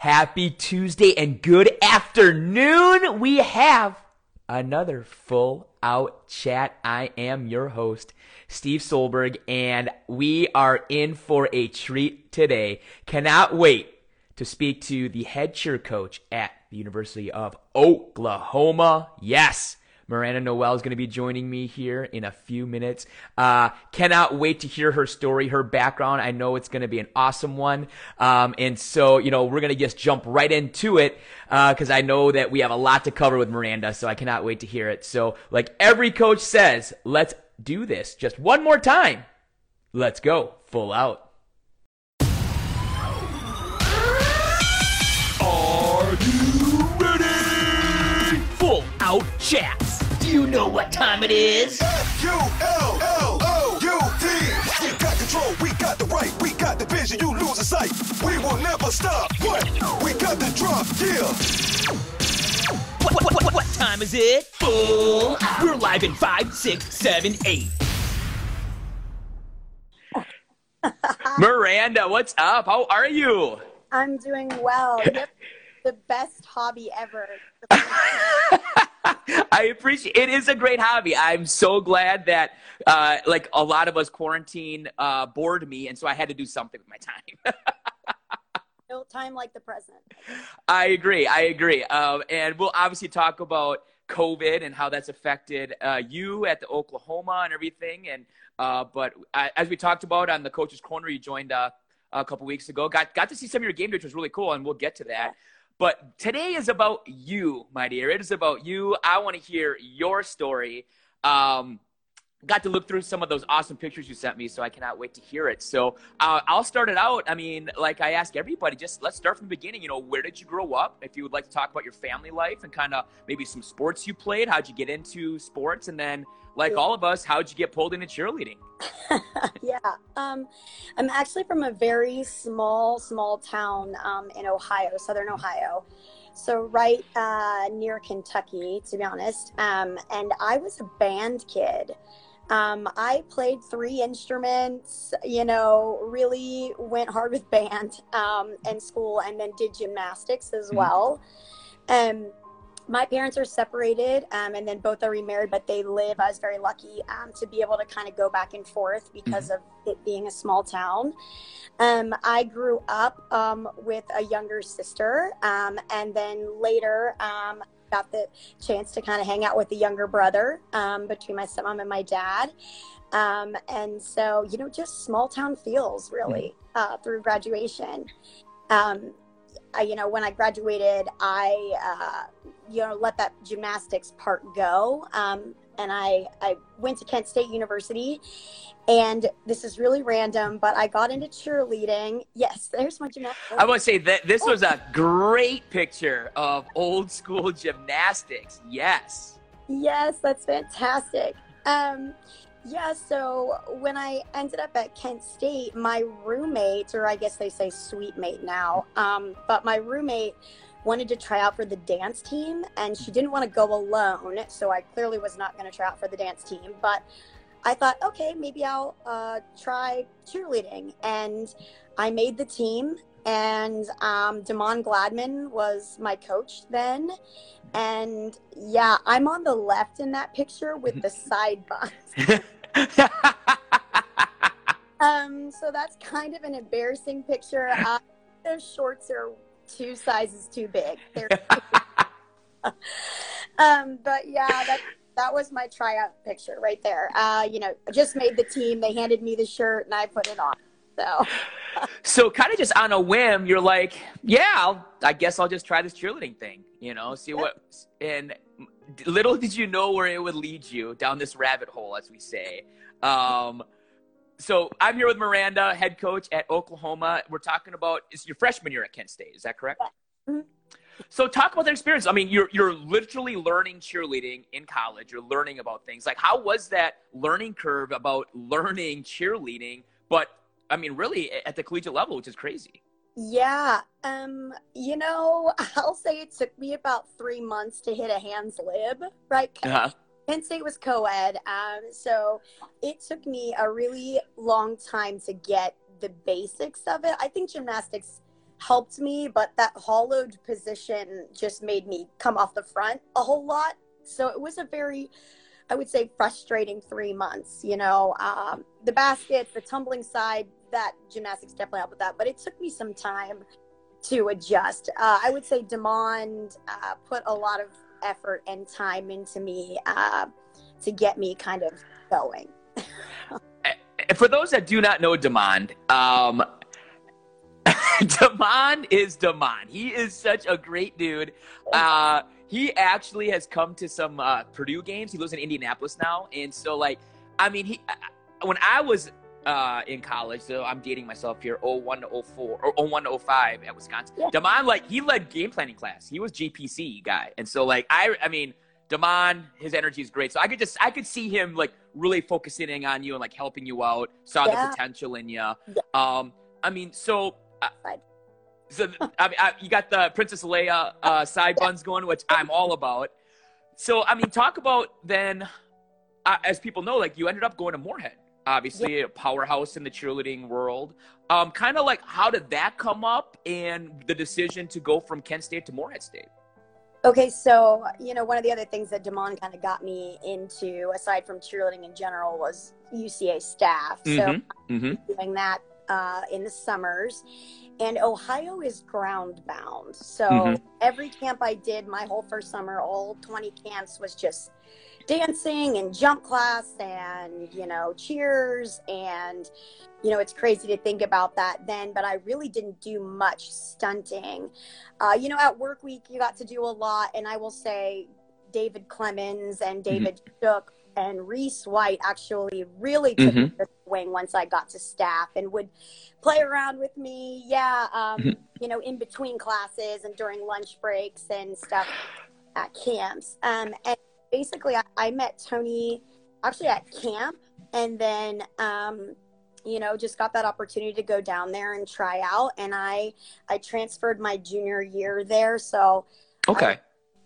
Happy Tuesday and good afternoon. We have another full out chat. I am your host, Steve Solberg, and we are in for a treat today. Cannot wait to speak to the head cheer coach at the University of Oklahoma. Yes, Miranda Noel is going to be joining me here in a few minutes. Uh, cannot wait to hear her story, her background. I know it's going to be an awesome one. Um, and so, you know, we're going to just jump right into it because uh, I know that we have a lot to cover with Miranda. So I cannot wait to hear it. So, like every coach says, let's do this just one more time. Let's go full out. Are you ready? Full out chat you know what time it is? F-U-L-L-O-U-T. We got control, we got the right, we got the vision, you lose a sight. We will never stop. What? We got the drop, yeah. What, what, what, what time is it? Full. We're live in five, six, seven, eight. Miranda, what's up? How are you? I'm doing well. the best hobby ever. I appreciate it is a great hobby. I'm so glad that uh, like a lot of us quarantine uh, bored me, and so I had to do something with my time. no time like the present. I agree. I agree. Um, and we'll obviously talk about COVID and how that's affected uh, you at the Oklahoma and everything. And uh, but uh, as we talked about on the coach's corner, you joined uh, a couple weeks ago. Got got to see some of your game, which was really cool, and we'll get to that. But today is about you, my dear. It is about you. I want to hear your story. Um, got to look through some of those awesome pictures you sent me, so I cannot wait to hear it. So uh, I'll start it out. I mean, like I ask everybody, just let's start from the beginning. You know, where did you grow up? If you would like to talk about your family life and kind of maybe some sports you played, how'd you get into sports, and then like all of us, how'd you get pulled into cheerleading? yeah, um, I'm actually from a very small, small town um, in Ohio, Southern Ohio. So right uh, near Kentucky, to be honest. Um, and I was a band kid. Um, I played three instruments, you know, really went hard with band um, in school and then did gymnastics as mm-hmm. well. Um, my parents are separated um, and then both are remarried but they live i was very lucky um, to be able to kind of go back and forth because mm-hmm. of it being a small town um, i grew up um, with a younger sister um, and then later um, got the chance to kind of hang out with the younger brother between my stepmom and my dad and so you know just small town feels really mm-hmm. uh, through graduation um, I, you know, when I graduated, I, uh, you know, let that gymnastics part go. Um, and I, I went to Kent State University. And this is really random, but I got into cheerleading. Yes, there's my gymnastics. I want to say that this was a great picture of old school gymnastics. Yes. Yes, that's fantastic. Um, yeah, so when I ended up at Kent State, my roommate, or I guess they say sweet mate now, um, but my roommate wanted to try out for the dance team and she didn't want to go alone. So I clearly was not going to try out for the dance team. But I thought, okay, maybe I'll uh, try cheerleading. And I made the team. And um, Damon Gladman was my coach then. And yeah, I'm on the left in that picture with the side buns. um, so that's kind of an embarrassing picture. Uh, those shorts are two sizes too big. um, but yeah, that that was my tryout picture right there. Uh, you know, just made the team. They handed me the shirt and I put it on. So, so kind of just on a whim, you're like, yeah, I'll, I guess I'll just try this cheerleading thing. You know, see what. And little did you know where it would lead you down this rabbit hole, as we say. Um, so I'm here with Miranda, head coach at Oklahoma. We're talking about it's your freshman year at Kent State. Is that correct? Mm-hmm. So talk about that experience. I mean, you're you're literally learning cheerleading in college. You're learning about things like how was that learning curve about learning cheerleading, but I mean, really at the collegiate level, which is crazy. Yeah, um, you know, I'll say it took me about three months to hit a hands lib, right? Uh-huh. Kent State was co-ed, um, so it took me a really long time to get the basics of it. I think gymnastics helped me, but that hollowed position just made me come off the front a whole lot. So it was a very, I would say, frustrating three months. You know, um, the baskets, the tumbling side, that gymnastics definitely helped with that, but it took me some time to adjust. Uh, I would say Demond uh, put a lot of effort and time into me uh, to get me kind of going. For those that do not know Demond, um, Demond is Demond. He is such a great dude. Uh, he actually has come to some uh, Purdue games. He lives in Indianapolis now, and so like, I mean, he when I was uh, in college, so I'm dating myself here, 01 to 04 or 01 to 05 at Wisconsin. Yeah. Demond, like, he led game planning class. He was GPC guy, and so like, I, I mean. Demond, his energy is great. So I could just, I could see him like really focusing in on you and like helping you out. Saw Yeah. the potential in you. Yeah. Um, I mean, so uh, so I mean, I, you got the Princess Leia uh, side buns going, which I'm all about. So I mean, talk about then, uh, as people know, like you ended up going to Morehead, obviously a powerhouse in the cheerleading world. Um, kind of like how did that come up, and the decision to go from Kent State to Morehead State? Okay, so you know, one of the other things that Damon kind of got me into, aside from cheerleading in general, was UCA staff. So Mhm, mhm. doing that uh, in the summers. And Ohio is ground bound. So Mhm. every camp I did, my whole first summer, all 20 camps was just dancing and jump class and, you know, cheers. And, you know, it's crazy to think about that then, but I really didn't do much stunting. Uh, you know, at work week, you got to do a lot. And I will say, David Clemens and David Shook and Reese White actually really took me Mhm. to the wing once I got to staff and would play around with me. Yeah, um, Mhm. you know, in between classes and during lunch breaks and stuff at camps. Um, and basically, I, I met Tony actually at camp, and then. Um, you know just got that opportunity to go down there and try out and i i transferred my junior year there so Okay.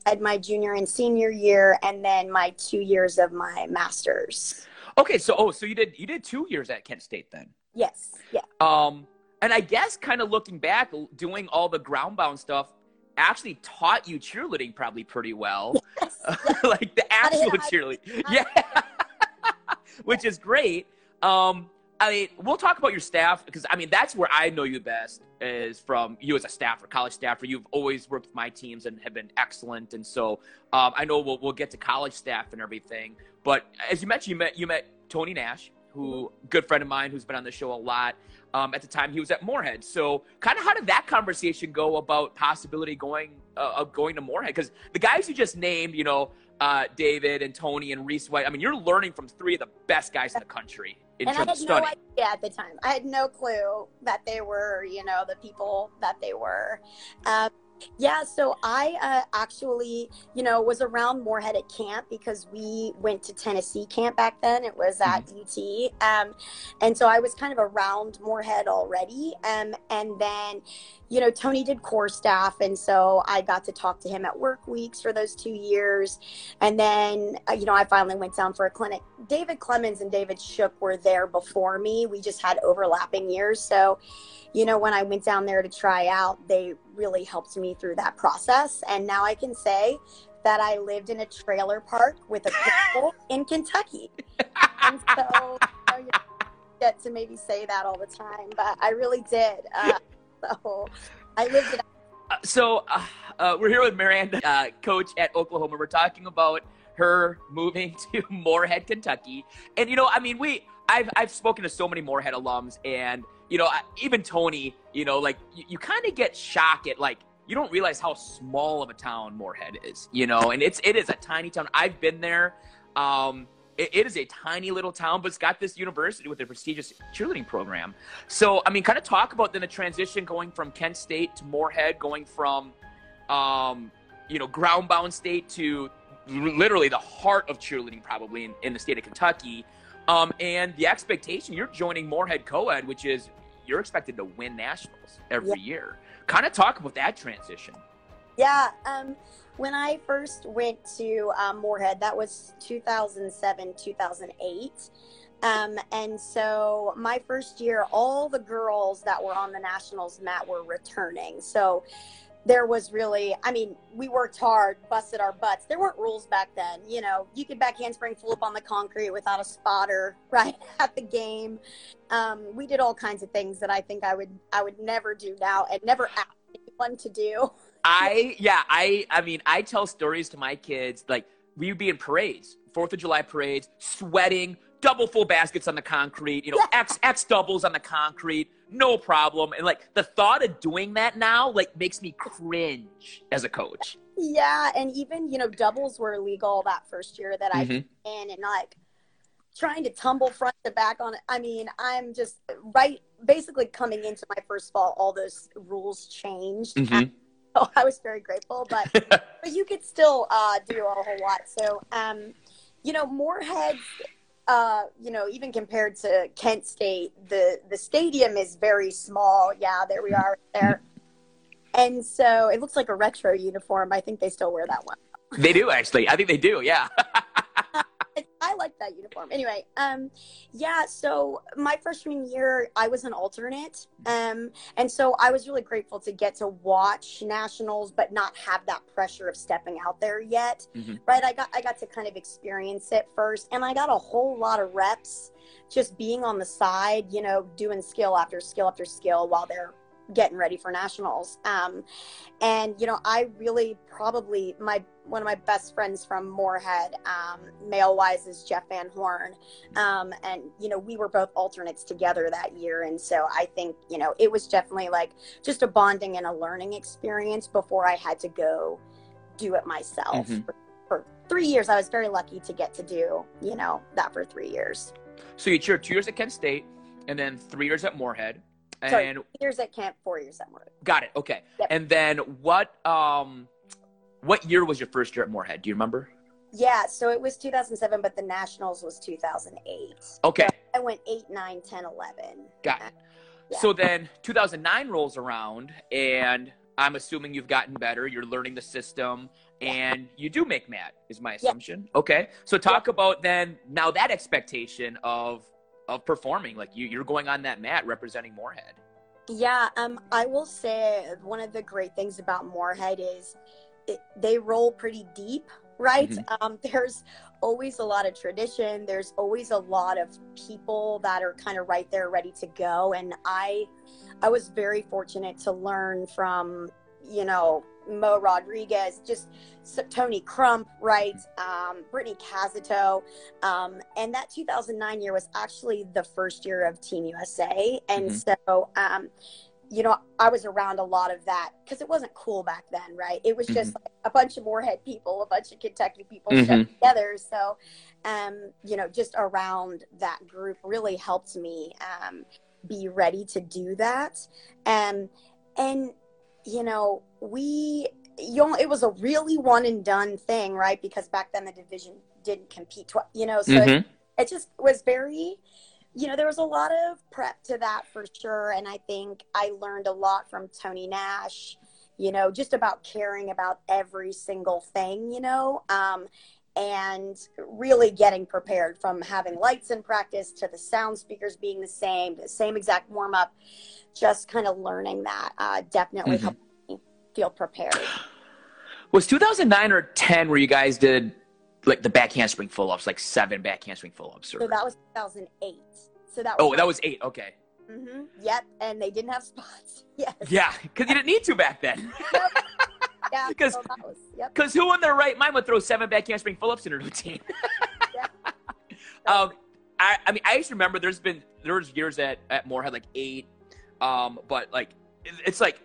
I had my junior and senior year and then my two years of my master's Okay. So, oh, so you did you did two years at Kent State then? yes yeah Um, and I guess kind of looking back, doing all the groundbound stuff actually taught you cheerleading probably pretty well. yes, like the How to hit actual cheerleading. Yeah. Which is great. Um, I mean, we'll talk about your staff because I mean that's where I know you best is from you as a staffer, college staffer. You've always worked with my teams and have been excellent, and so um, I know we'll we'll get to college staff and everything. But as you mentioned, you met you met Tony Nash, who good friend of mine who's been on the show a lot. Um, at the time, he was at Morehead. So, kind of, how did that conversation go about possibility going uh, of going to Morehead? Because the guys you just named, you know, uh, David and Tony and Reese White. I mean, you're learning from three of the best guys in the country in and I terms of had no at the time. I had no clue that they were, you know, the people that they were. Um, yeah, so I uh, actually, you know, was around Morehead at camp because we went to Tennessee camp back then. It was at UT, um, and so I was kind of around Morehead already. Um, and then, you know, Tony did core staff, and so I got to talk to him at work weeks for those two years. And then, uh, you know, I finally went down for a clinic. David Clemens and David Shook were there before me. We just had overlapping years. So, you know, when I went down there to try out, they really helped me through that process. And now I can say that I lived in a trailer park with a pool in Kentucky. And so, you know, you get to maybe say that all the time, but I really did. Uh, so I lived in Uh, so uh, uh, we're here with Miranda, uh, coach at Oklahoma. We're talking about her moving to Morehead, Kentucky, and you know, I mean, we I've I've spoken to so many Morehead alums, and you know, even Tony, you know, like you, you kind of get shocked at like you don't realize how small of a town Morehead is, you know, and it's it is a tiny town. I've been there. Um, it, it is a tiny little town, but it's got this university with a prestigious cheerleading program. So, I mean, kind of talk about then the transition going from Kent State to Morehead, going from, um, you know, ground-bound state to literally the heart of cheerleading, probably in, in the state of Kentucky. Um, and the expectation you're joining Morehead Co-ed, which is you're expected to win nationals every year. Kind of talk about that transition. Yeah, um, when I first went to um, Morehead, that was 2007, 2008. Um, and so my first year, all the girls that were on the nationals mat were returning. So there was really, I mean, we worked hard, busted our butts. There weren't rules back then. You know, you could back handspring flip on the concrete without a spotter right at the game. Um, we did all kinds of things that I think I would, I would never do now and never ask anyone to do. I yeah, I I mean, I tell stories to my kids like we would be in parades, Fourth of July parades, sweating, double full baskets on the concrete, you know, X X doubles on the concrete, no problem. And like the thought of doing that now like makes me cringe as a coach. Yeah, and even you know doubles were illegal that first year that I Mhm. in, and like trying to tumble front to back on it. I mean, I'm just right, basically coming into my first fall. All those rules changed. Mhm. So I was very grateful, but but you could still uh, do a whole lot. So, um, you know, Morehead, uh, you know, even compared to Kent State, the the stadium is very small. Yeah, there we are there. And so it looks like a retro uniform. I think they still wear that one. They do actually. I think they do. Yeah. I, like that uniform. Anyway, um, yeah. So my freshman year, I was an alternate, um, and so I was really grateful to get to watch nationals, but not have that pressure of stepping out there yet. Mhm. Right? I got I got to kind of experience it first, and I got a whole lot of reps just being on the side, you know, doing skill after skill after skill while they're getting ready for nationals. Um, and you know, I really probably my one of my best friends from Morehead, um, male wise, is Jeff Van Horn. Um, and you know, we were both alternates together that year, and so I think you know it was definitely like just a bonding and a learning experience before I had to go do it myself. Mhm. For, for three years, I was very lucky to get to do you know that for three years. So you cheered two years at Kent State and then three years at Morehead. And Sorry, three years at camp, four years at Morehead. got it. Okay. Yep. And then what um what year was your first year at Morehead? Do you remember? Yeah, so it was 2007, but the nationals was 2008. Okay. I went 8, 9, 10, 11. Got it. Yeah. So then 2009 rolls around, and I'm assuming you've gotten better. You're learning the system, and you do make mat, is my assumption. Okay. So talk about then now that expectation of of performing, like you, you're going on that mat representing Morehead. Yeah, um, I will say one of the great things about Morehead is it, they roll pretty deep, right? Mhm. Um, there's always a lot of tradition. There's always a lot of people that are kind of right there, ready to go. And I, I was very fortunate to learn from, you know, Mo Rodriguez, just so, Tony Crump, right? Um, Brittany Casito. Um, and that 2009 year was actually the first year of Team USA. And so, um, you know, I was around a lot of that because it wasn't cool back then, right? It was just like a bunch of Morehead people, a bunch of Kentucky people Mhm. together. So, um, you know, just around that group really helped me um, be ready to do that. Um, and, you know, we, you know, it was a really one and done thing, right? Because back then the division didn't compete, tw- you know, so it, Mhm. it just was very you know there was a lot of prep to that for sure and i think i learned a lot from tony nash you know just about caring about every single thing you know um, and really getting prepared from having lights in practice to the sound speakers being the same the same exact warm up just kind of learning that uh, definitely Mhm. helped feel prepared Was 2009 or 10 where you guys did like the back handspring full ups, like seven back handspring full ups? so that was 2008 so that was Oh, that was eight. Okay. Mm-hmm. yep and they didn't have spots yes Yeah, because you didn't need to back then. yeah because- so yep Because who in their right mind would throw seven back handspring full ups in a routine? um, I, I mean, I just remember there's been there was years at at Morehead like eight, um, but like it- it's like.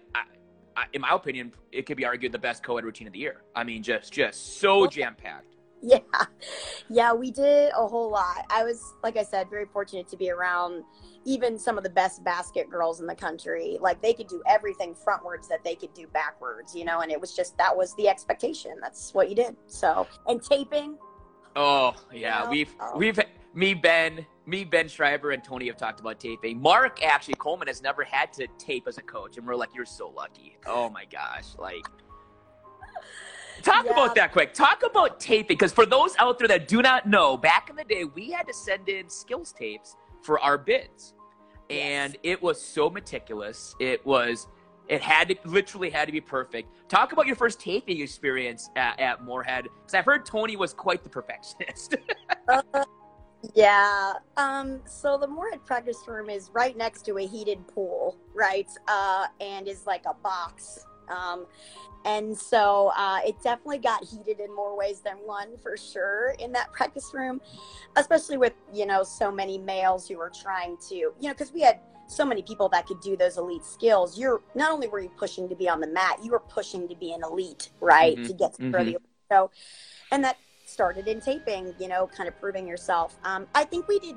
In my opinion, it could be argued the best co-ed routine of the year. I mean, just just so jam packed. Yeah. Yeah, we did a whole lot. I was, like I said, very fortunate to be around even some of the best basket girls in the country. Like they could do everything frontwards that they could do backwards, you know, and it was just that was the expectation. That's what you did. So, and taping. Oh yeah, Yeah. we've Oh. we've me Ben me Ben Schreiber and Tony have talked about taping. Mark actually Coleman has never had to tape as a coach, and we're like, you're so lucky. Oh my gosh, like Talk Yeah. about that quick. Talk about taping, because for those out there that do not know, back in the day, we had to send in skills tapes for our bids, and it was so meticulous. It was, it had to literally had to be perfect. Talk about your first taping experience at, at Morehead, because I've heard Tony was quite the perfectionist. Uh, yeah. Um, so the Morehead practice room is right next to a heated pool, right? Uh, and is like a box. Um, and so uh, it definitely got heated in more ways than one for sure in that practice room, especially with, you know, so many males who were trying to, you know, because we had so many people that could do those elite skills. You're not only were you pushing to be on the mat, you were pushing to be an elite, right? Mhm. To get to Mhm. the elite. So, and that started in taping, you know, kind of proving yourself. Um, I think we did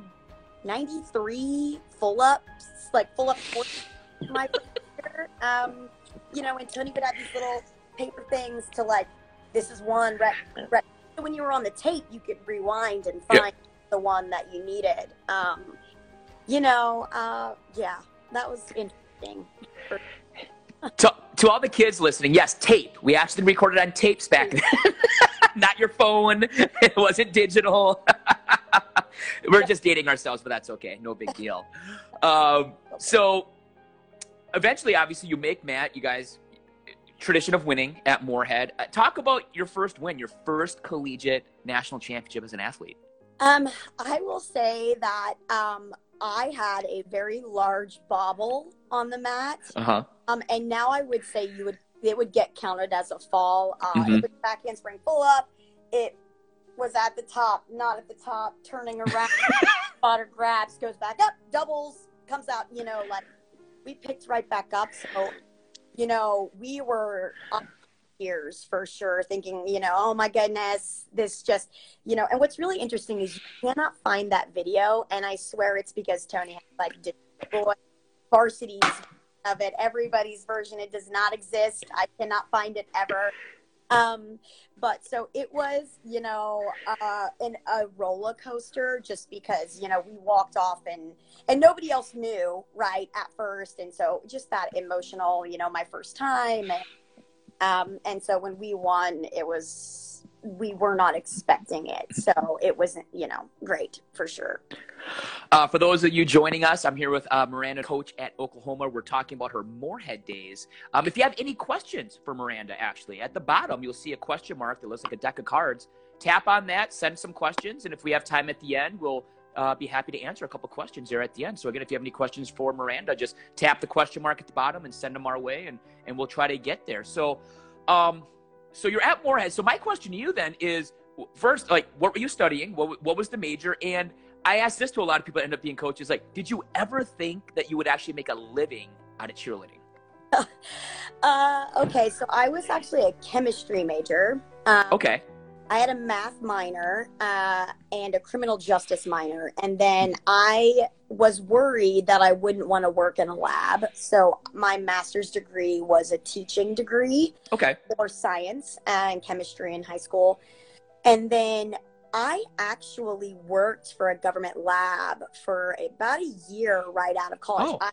93 full ups, like full up my year. Um, you know, and Tony would have these little paper things to like, this is one rep. rep. So when you were on the tape, you could rewind and Yep. find the one that you needed. Um, you know, uh, yeah, that was interesting. to, to all the kids listening, yes, tape. We actually recorded on tapes back then. Not your phone. It wasn't digital. We're just dating ourselves, but that's okay. No big deal. Um, so eventually, obviously, you make Matt. You guys, tradition of winning at Morehead. Uh, talk about your first win, your first collegiate national championship as an athlete. Um, I will say that um, I had a very large bobble on the mat. Uh huh. Um, and now I would say you would it would get counted as a fall. Uh, Mhm. It was back handspring pull up. It was at the top, not at the top, turning around, spotter grabs, goes back up, doubles, comes out. You know, like we picked right back up. So, you know, we were on years for sure, thinking, you know, oh my goodness, this just, you know. And what's really interesting is you cannot find that video, and I swear it's because Tony had like destroyed varsities of it. Everybody's version. It does not exist. I cannot find it ever. Um, but so it was, you know, uh, a roller coaster just because, you know, we walked off and, and nobody else knew right at first. And so just that emotional, you know, my first time. And, um, and so when we won, it was, we were not expecting it. So it wasn't, you know, great for sure. Uh, for those of you joining us, I'm here with uh, Miranda, coach at Oklahoma. We're talking about her Morehead days. Um, if you have any questions for Miranda, actually, at the bottom, you'll see a question mark that looks like a deck of cards. Tap on that, send some questions, and if we have time at the end, we'll uh, be happy to answer a couple questions there at the end. So, again, if you have any questions for Miranda, just tap the question mark at the bottom and send them our way, and, and we'll try to get there. So, um, so you're at Morehead. So, my question to you then is first, like, what were you studying? What, what was the major? And I asked this to a lot of people that end up being coaches. Like, did you ever think that you would actually make a living out of cheerleading? Uh, okay, so I was actually a chemistry major. Um, Okay. I had a math minor uh, and a criminal justice minor. And then I was worried that I wouldn't want to work in a lab. So my master's degree was a teaching degree Okay. for science and chemistry in high school. And then I actually worked for a government lab for about a year right out of college. Oh. I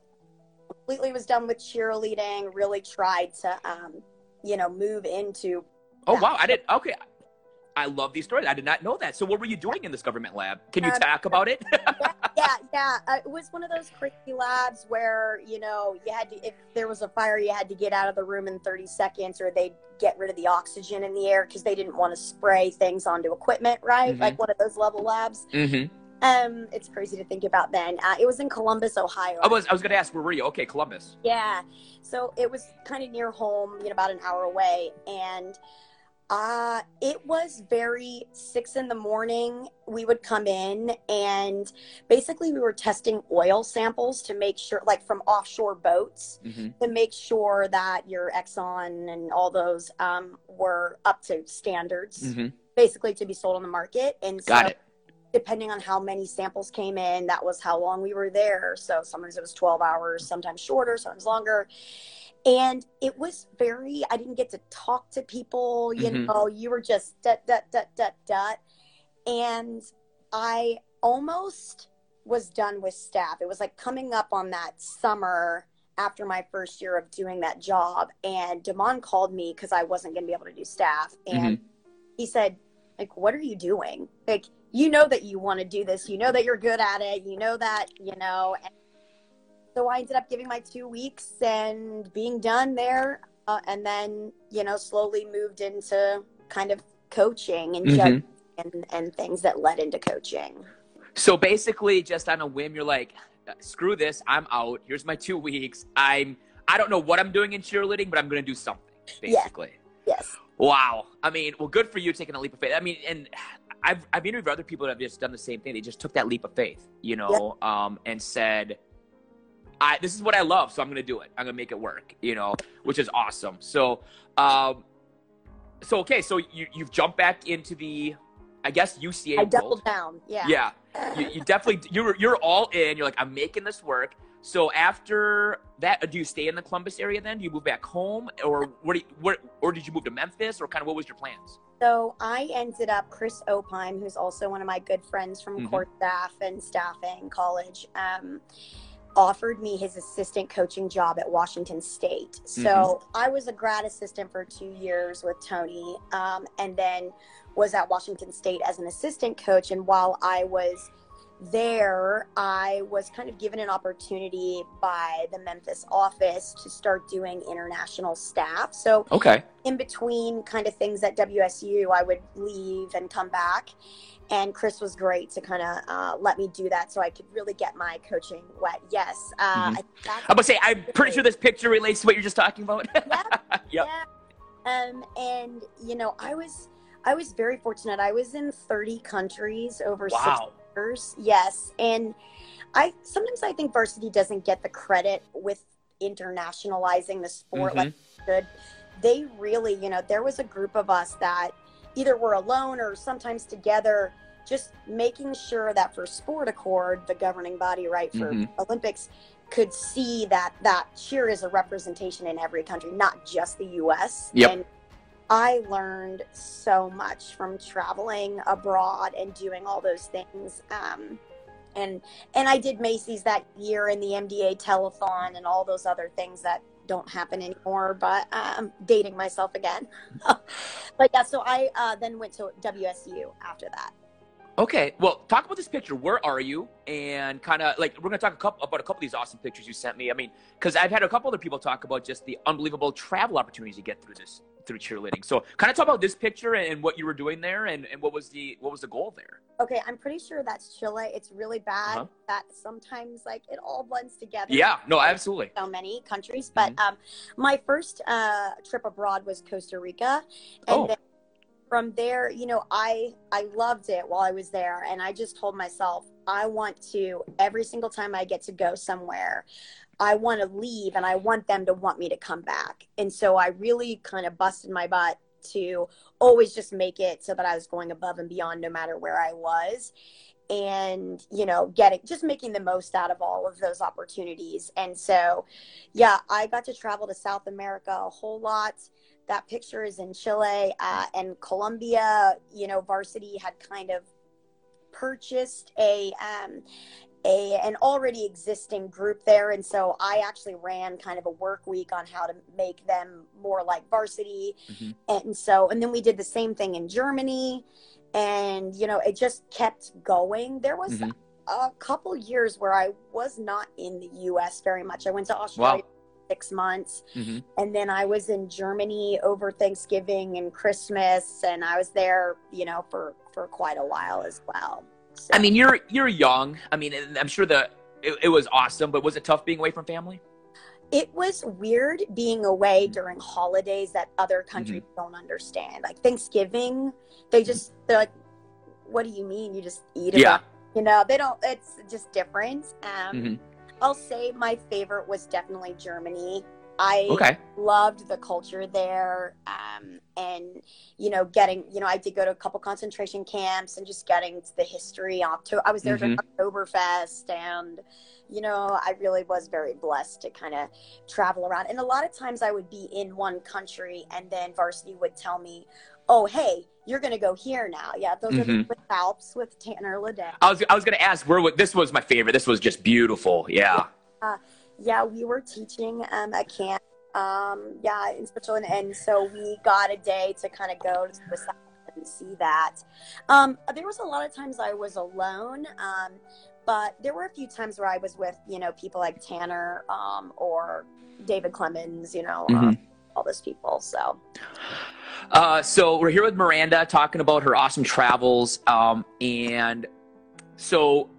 completely was done with cheerleading, really tried to, um, you know, move into Oh Yeah. wow! I did. Okay. I love these stories. I did not know that. So, what were you doing in this government lab? Can you Um, talk about it? yeah, yeah. Uh, it was one of those crazy labs where you know you had to, if there was a fire, you had to get out of the room in 30 seconds, or they'd get rid of the oxygen in the air because they didn't want to spray things onto equipment, right? Mhm. Like one of those level labs. mm-hmm. Um, it's crazy to think about. Then uh, it was in Columbus, Ohio. I was. I was going to ask where were you? Okay, Columbus. Yeah. So it was kind of near home, you know, about an hour away. And uh, it was very six in the morning. We would come in and basically we were testing oil samples to make sure, like from offshore boats, Mm-hmm. to make sure that your Exxon and all those um, were up to standards, Mm-hmm. basically to be sold on the market. And Got so it. depending on how many samples came in, that was how long we were there. So sometimes it was 12 hours, sometimes shorter, sometimes longer. And it was very, I didn't get to talk to people, you Mhm. know, you were just dut, dut, dut, dut, dut. And I almost was done with staff. It was like coming up on that summer after my first year of doing that job, and Damon called me because I wasn't going to be able to do staff, and Mm-hmm. he said, "Like, what are you doing? Like, you know that you want to do this. You know that you're good at it. You know that you know." And so I ended up giving my two weeks and being done there, uh, and then you know slowly moved into kind of coaching and Mhm. and, and things that led into coaching. So basically, just on a whim, you're like, screw this, I'm out. Here's my two weeks. I'm I don't know what I'm doing in cheerleading, but I'm gonna do something. Basically. Yes. Wow. I mean, well, good for you taking a leap of faith. I mean, and I've I've interviewed other people that have just done the same thing. They just took that leap of faith, you know, um, and said, "I this is what I love, so I'm gonna do it. I'm gonna make it work," you know, which is awesome. So, um, so okay, so you you've jumped back into the, I guess UCA I world. doubled down. Yeah. Yeah, you, you definitely you're you're all in. You're like, I'm making this work. So after that, do you stay in the Columbus area then? Do you move back home, or what? Do you, what or did you move to Memphis, or kind of what was your plans? So I ended up Chris Opheim, who's also one of my good friends from Mhm. court staff and staffing college, um, offered me his assistant coaching job at Washington State. So Mm-hmm. I was a grad assistant for two years with Tony, um, and then was at Washington State as an assistant coach. And while I was there, I was kind of given an opportunity by the Memphis office to start doing international staff. So Okay. in between kind of things at WSU, I would leave and come back. And Chris was great to kind of uh, let me do that so I could really get my coaching wet. Yes. Uh, Mhm. I, gonna say I'm pretty sure this picture relates to what you're just talking about. Yeah. yep. yeah. Um, and, you know, I was. I was very fortunate. I was in 30 countries over six Wow. Years. Yes, and I sometimes I think varsity doesn't get the credit with internationalizing the sport like Mhm. it should. They really, you know, there was a group of us that either were alone or sometimes together, just making sure that for SportAccord, the governing body, right, for Mhm. Olympics, could see that that cheer is a representation in every country, not just the U.S. Yep. And I learned so much from traveling abroad and doing all those things. Um, and and I did Macy's that year and the MDA telethon and all those other things that don't happen anymore. But I'm dating myself again. but yeah, so I uh, then went to WSU after that. Okay. Well, talk about this picture. Where are you? And kind of like we're gonna talk a couple, about a couple of these awesome pictures you sent me. I mean, because I've had a couple other people talk about just the unbelievable travel opportunities you get through this through cheerleading. So, kind of talk about this picture and what you were doing there, and, and what was the what was the goal there? Okay, I'm pretty sure that's Chile. It's really bad Uh-huh. that sometimes like it all blends together. Yeah. No, absolutely. so many countries. But um, my first uh, trip abroad was Costa Rica, and Oh. then from there, you know, I I loved it while I was there, and I just told myself I want to every single time I get to go somewhere. I want to leave and I want them to want me to come back. And so I really kind of busted my butt to always just make it so that I was going above and beyond no matter where I was and you know getting just making the most out of all of those opportunities and so yeah i got to travel to south america a whole lot that picture is in chile uh, and colombia you know varsity had kind of purchased a um, a an already existing group there. And so i actually ran kind of a work week on how to make them more like varsity. Mhm. and so and then we did the same thing in germany. And you know it just kept going. There was Mhm. a couple years where i was not in the us very much. I went to australia for six months Mhm. and then i was in germany over thanksgiving and christmas and i was there you know for for quite a while as well so, I mean, you're you're young. I mean, I'm sure the it, it was awesome, but was it tough being away from family? it was weird being away during holidays that other countries don't understand like thanksgiving they just they're like what do you mean you just eat it Yeah. up?" you know they don't it's just different um Mhm. I'll say my favorite was definitely germany i Okay. loved the culture there um, and you know getting you know i did go to a couple concentration camps and just getting to the history October, i was there Mhm. during oktoberfest and you know i really was very blessed to kind of travel around and a lot of times i would be in one country and then varsity would tell me oh hey you're going to go here now yeah those are Mhm. the Swiss alps with tanner Liddell. I was I was gonna ask where this was my favorite. This was just beautiful. Yeah. Yeah, we were teaching um, at camp. Um, yeah, in Switzerland, and so we got a day to kind of go to the south and see that. Um, there was a lot of times I was alone, um, but there were a few times where I was with you know people like Tanner um, or David Clemens, you know, um, all those people. So Uh, so we're here with Miranda talking about her awesome travels. Um, and so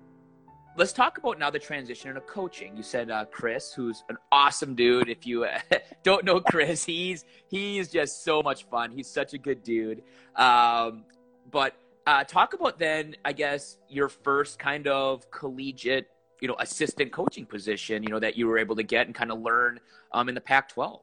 let's talk about now the transition into coaching. You said uh, Chris, who's an awesome dude. If you uh, don't know Chris, he's he's just so much fun. He's such a good dude. Um, but uh, talk about then, I guess, your first kind of collegiate, you know, assistant coaching position. You know that you were able to get and kind of learn um, in the Pac-12.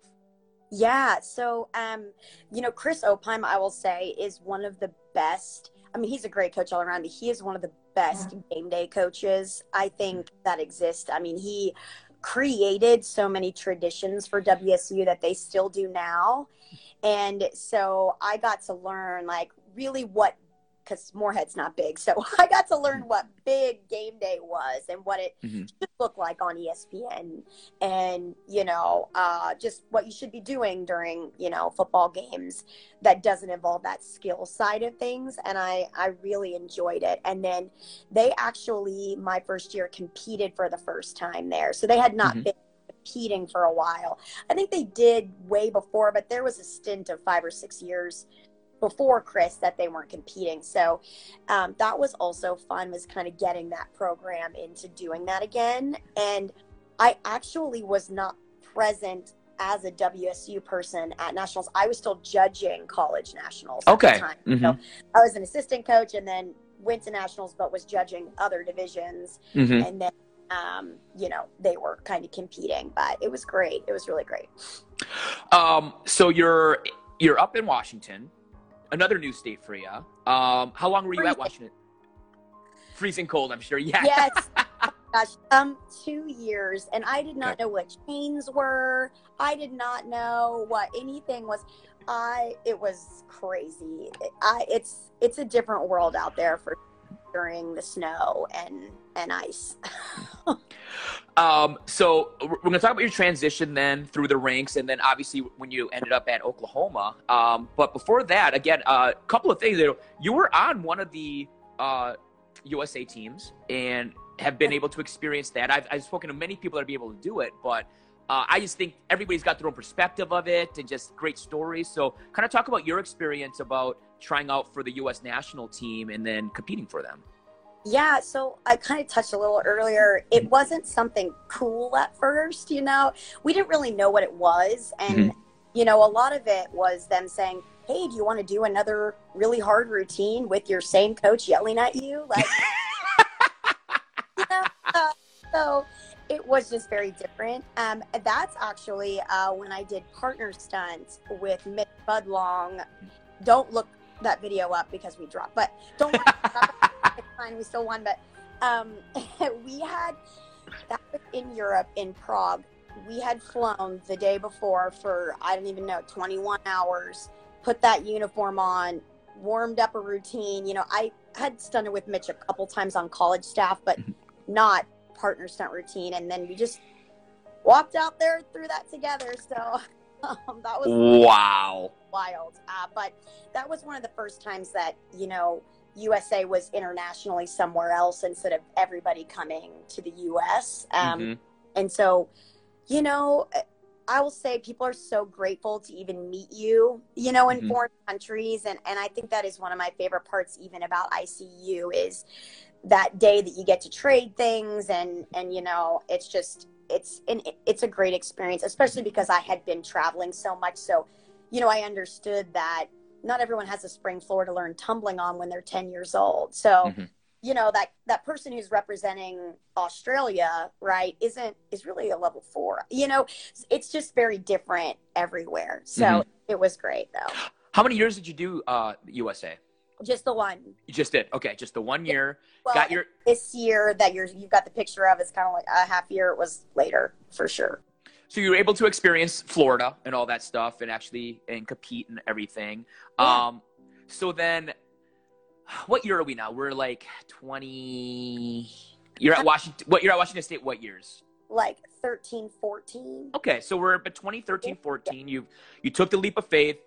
Yeah. So, um, you know, Chris Opheim, I will say, is one of the best. I mean, he's a great coach all around. He is one of the best game day coaches I think that exist. I mean, he created so many traditions for WSU that they still do now. And so I got to learn like really what because Morehead's not big. So I got to learn what big game day was and what it Mhm. should look like on ESPN and, you know, uh, just what you should be doing during, you know, football games that doesn't involve that skill side of things. And I, I really enjoyed it. And then they actually, my first year, competed for the first time there. So they had not Mhm. been competing for a while. I think they did way before, but there was a stint of five or six years before Chris that they weren't competing. So um, that was also fun, was kind of getting that program into doing that again. And I actually was not present as a WSU person at nationals. I was still judging college nationals at Okay. the time. Mhm. So I was an assistant coach and then went to nationals, but was judging other divisions. Mhm. And then, um, you know, they were kind of competing, but it was great. It was really great. Um, so you're you're up in Washington, another new state for you. Um, how long were you at Washington? Freezing cold, I'm sure. Yeah. Yes. Oh Gosh, um, two years, and I did not Okay. know what chains were. I did not know what anything was. I it was crazy. I it's it's a different world out there for during the snow and and ice. Um, so we're we're gonna talk about your transition then through the ranks, and then obviously when you ended up at Oklahoma. Um, but before that, again, a uh, couple of things. You were on one of the uh, USA teams and have been able to experience that. I've, I've spoken to many people that be able to do it, but uh, I just think everybody's got their own perspective of it and just great stories. So, kind of talk about your experience about trying out for the U.S. national team and then competing for them. Yeah, so I kind of touched a little earlier. It wasn't something cool at first, you know. We didn't really know what it was, and you know, a lot of it was them saying, "Hey, do you want to do another really hard routine with your same coach yelling at you?" Like, you know. Uh, so it was just very different. Um, that's actually uh, when I did partner stunts with Mitch Budlong. Don't look that video up because we dropped, but don't. Fine. We still won, but um, we had that was in Europe in Prague. We had flown the day before for I don't even know 21 hours. Put that uniform on, warmed up a routine. You know, I had stunted with Mitch a couple times on college staff, but not partner stunt routine. And then we just walked out there through that together. So um, that was Wow. wild. Uh, but that was one of the first times that, you know, USA was internationally somewhere else instead of everybody coming to the US. Um, Mhm. And so, you know, I will say people are so grateful to even meet you, you know, in Mhm. foreign countries. And, and I think that is one of my favorite parts even about ICU is that day that you get to trade things and, and, you know, it's just, it's, it- it's a great experience, especially because I had been traveling so much. So, you know, I understood that not everyone has a spring floor to learn tumbling on when they're 10 years old. So, Mhm. you know, that, that person who's representing Australia, right, isn't, is really a level four, you know, it's just very different everywhere. So Mhm. it was great though. How many years did you do uh, USA? Just the one. You just did. Okay, just the one year. Well, Got your. this year that you're, you've got the picture of, it's kind of like a half year. It was later for sure. So you were able to experience Florida and all that stuff, and actually and compete and everything. Yeah. Um, so then, what year are we now? We're like twenty. You're at Washington. What you're at Washington State? What years? like 13, 14. Okay, so we're at 2013, 14. You you took the leap of faith,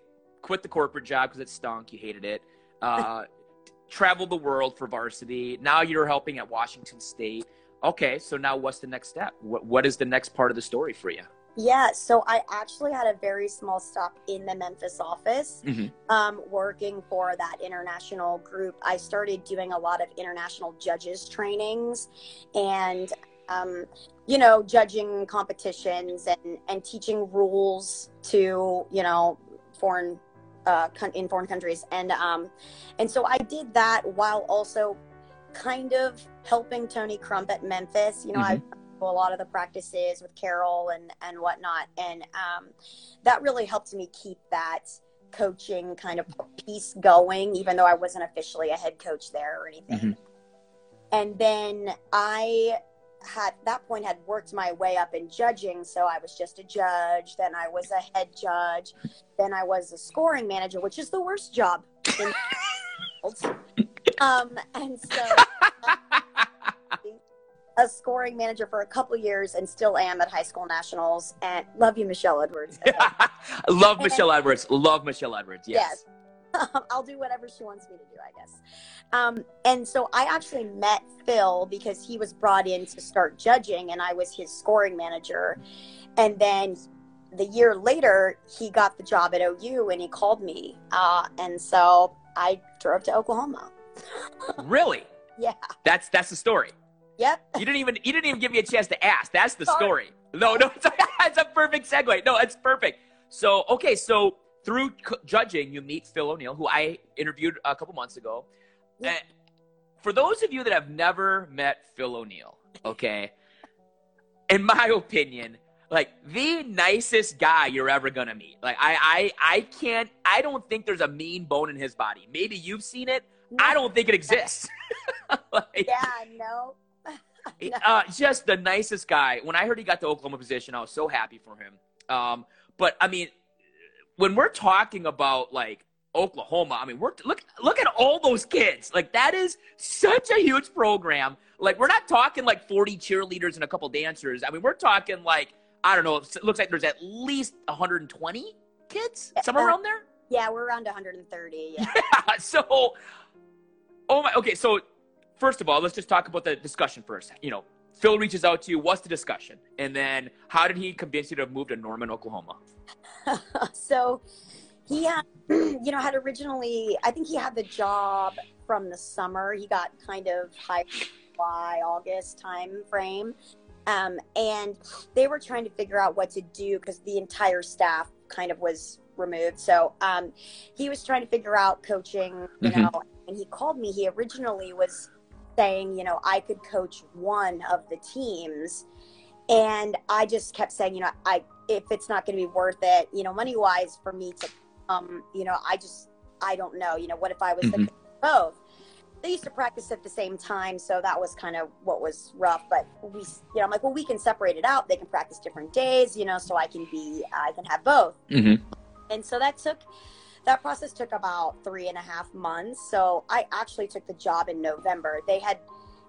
quit the corporate job because it stunk. You hated it. Uh, traveled the world for varsity. Now you're helping at Washington State. Okay, so now what's the next step? What what is the next part of the story for you? Yeah, so I actually had a very small stop in the Memphis office, Mhm. um, working for that international group. I started doing a lot of international judges trainings, and um, you know, judging competitions and and teaching rules to you know foreign uh, in foreign countries, and um, and so I did that while also kind of helping Tony Crump at Memphis. You know, I a lot of the practices with Carol and and whatnot, and um, that really helped me keep that coaching kind of piece going, even though I wasn't officially a head coach there or anything. Mhm. And then I had at that point had worked my way up in judging, so I was just a judge. Then I was a head judge. Then I was a scoring manager, which is the worst job in the world. Um, and so a scoring manager for a couple years and still am at high school nationals and love you michelle edwards Love Michelle Edwards. Love Michelle Edwards. Yes. i'll do whatever she wants me to do i guess um, and so i actually met phil because he was brought in to start judging and i was his scoring manager and then the year later he got the job at ou and he called me uh, and so i drove to oklahoma Really? yeah That's that's the story. yep You didn't even you didn't even give me a chance to ask. That's the Sorry. story. No, no, it's a, it's a perfect segue. No, it's perfect. So okay, so through judging, you meet Phil O'Neill, who I interviewed a couple months ago. Yeah. And for those of you that have never met Phil O'Neill, okay, in my opinion, like the nicest guy you're ever gonna meet. Like I, I, I can't. I don't think there's a mean bone in his body. Maybe you've seen it. I don't think it exists. Like, yeah no No. uh, just the nicest guy. When I heard he got the Oklahoma position, I was so happy for him. Um, but I mean, when we're talking about like Oklahoma, I mean, we're look look at all those kids. Like that is such a huge program. Like we're not talking like 40 cheerleaders and a couple dancers. I mean, we're talking like I don't know. It looks like there's at least 120 kids somewhere Uh, around there. Yeah, we're around 130. Yeah. so, oh my. Okay, so first of all, let's just talk about the discussion first. You know, Phil reaches out to you. What's the discussion? And then, how did he convince you to move to Norman, Oklahoma? so he had, you know, had originally, I think he had the job from the summer. He got kind of high July, August time frame. Um, and they were trying to figure out what to do because the entire staff kind of was removed. So um, he was trying to figure out coaching, you Mhm. know, and he called me. He originally was saying, you know, I could coach one of the teams. And I just kept saying, you know, I if it's not going to be worth it, you know, money wise for me to, um, you know, I just I don't know, you know, what if I was the Mhm. coach of both? They used to practice at the same time, so that was kind of what was rough. But we, you know, I'm like, well, we can separate it out. They can practice different days, you know, so I can be, I can have both Mm-hmm. and so that took that process took about three and a half months so i actually took the job in november they had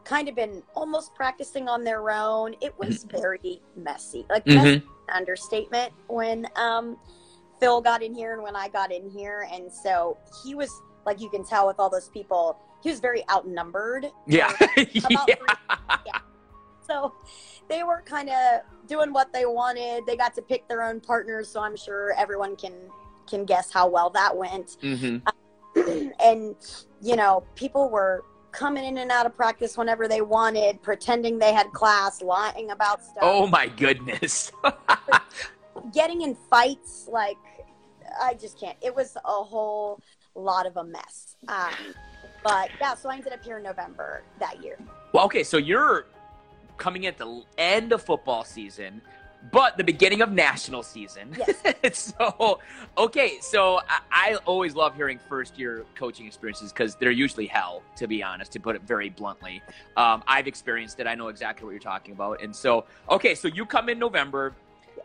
kind of been almost practicing on their own it was very messy like Mhm. messy understatement when um phil got in here and when i got in here and so he was like you can tell with all those people he was very outnumbered. Yeah. About yeah. so they were kind of doing what they wanted. They got to pick their own partners so i'm sure everyone can can guess how well that went. Hmm and you know people were coming in and out of practice whenever they wanted pretending they had class lying about stuff. Oh my goodness. getting in fights like i just can't. It was a whole lot of a mess. Um, but yeah so i ended up here in november that year well, okay, so you're coming at the end of football season, but the beginning of national season. Yes. so, okay, so I, I always love hearing first year coaching experiences because they're usually hell, to be honest, to put it very bluntly. Um, I've experienced it. I know exactly what you're talking about. And so, okay, so you come in November.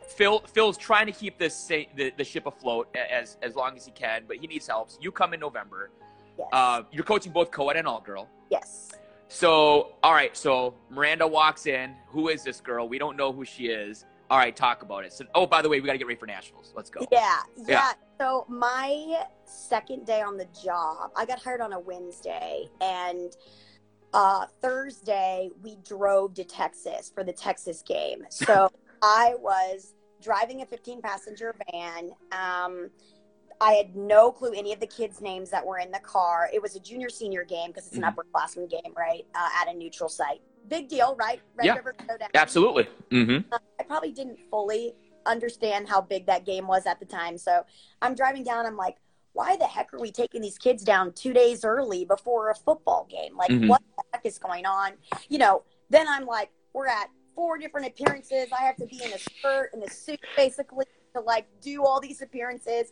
Phil Phil's trying to keep this the, the ship afloat as as long as he can, but he needs help. So you come in November. Yes Uh, you're coaching both co-ed and all girl. yes So, all right. So Miranda walks in. Who is this girl? We don't know who she is. All right, talk about it. So, oh, by the way, we got to get ready for nationals. Let's go. Yeah, yeah, Yeah. So my second day on the job, I got hired on a Wednesday, and uh, Thursday we drove to Texas for the Texas game. So I was driving a 15 passenger van. Um, I had no clue any of the kids' names that were in the car. It was a junior senior game because it's an Mhm. upperclassman game, right? Uh, at a neutral site. Big deal, right? Red Yeah. River Showdown. Absolutely. Mm-hmm. I probably didn't fully understand how big that game was at the time. So I'm driving down. I'm like, why the heck are we taking these kids down two days early before a football game? Like, Mhm. what the heck is going on? You know, then I'm like, we're at four different appearances. I have to be in a skirt and a suit basically to like do all these appearances.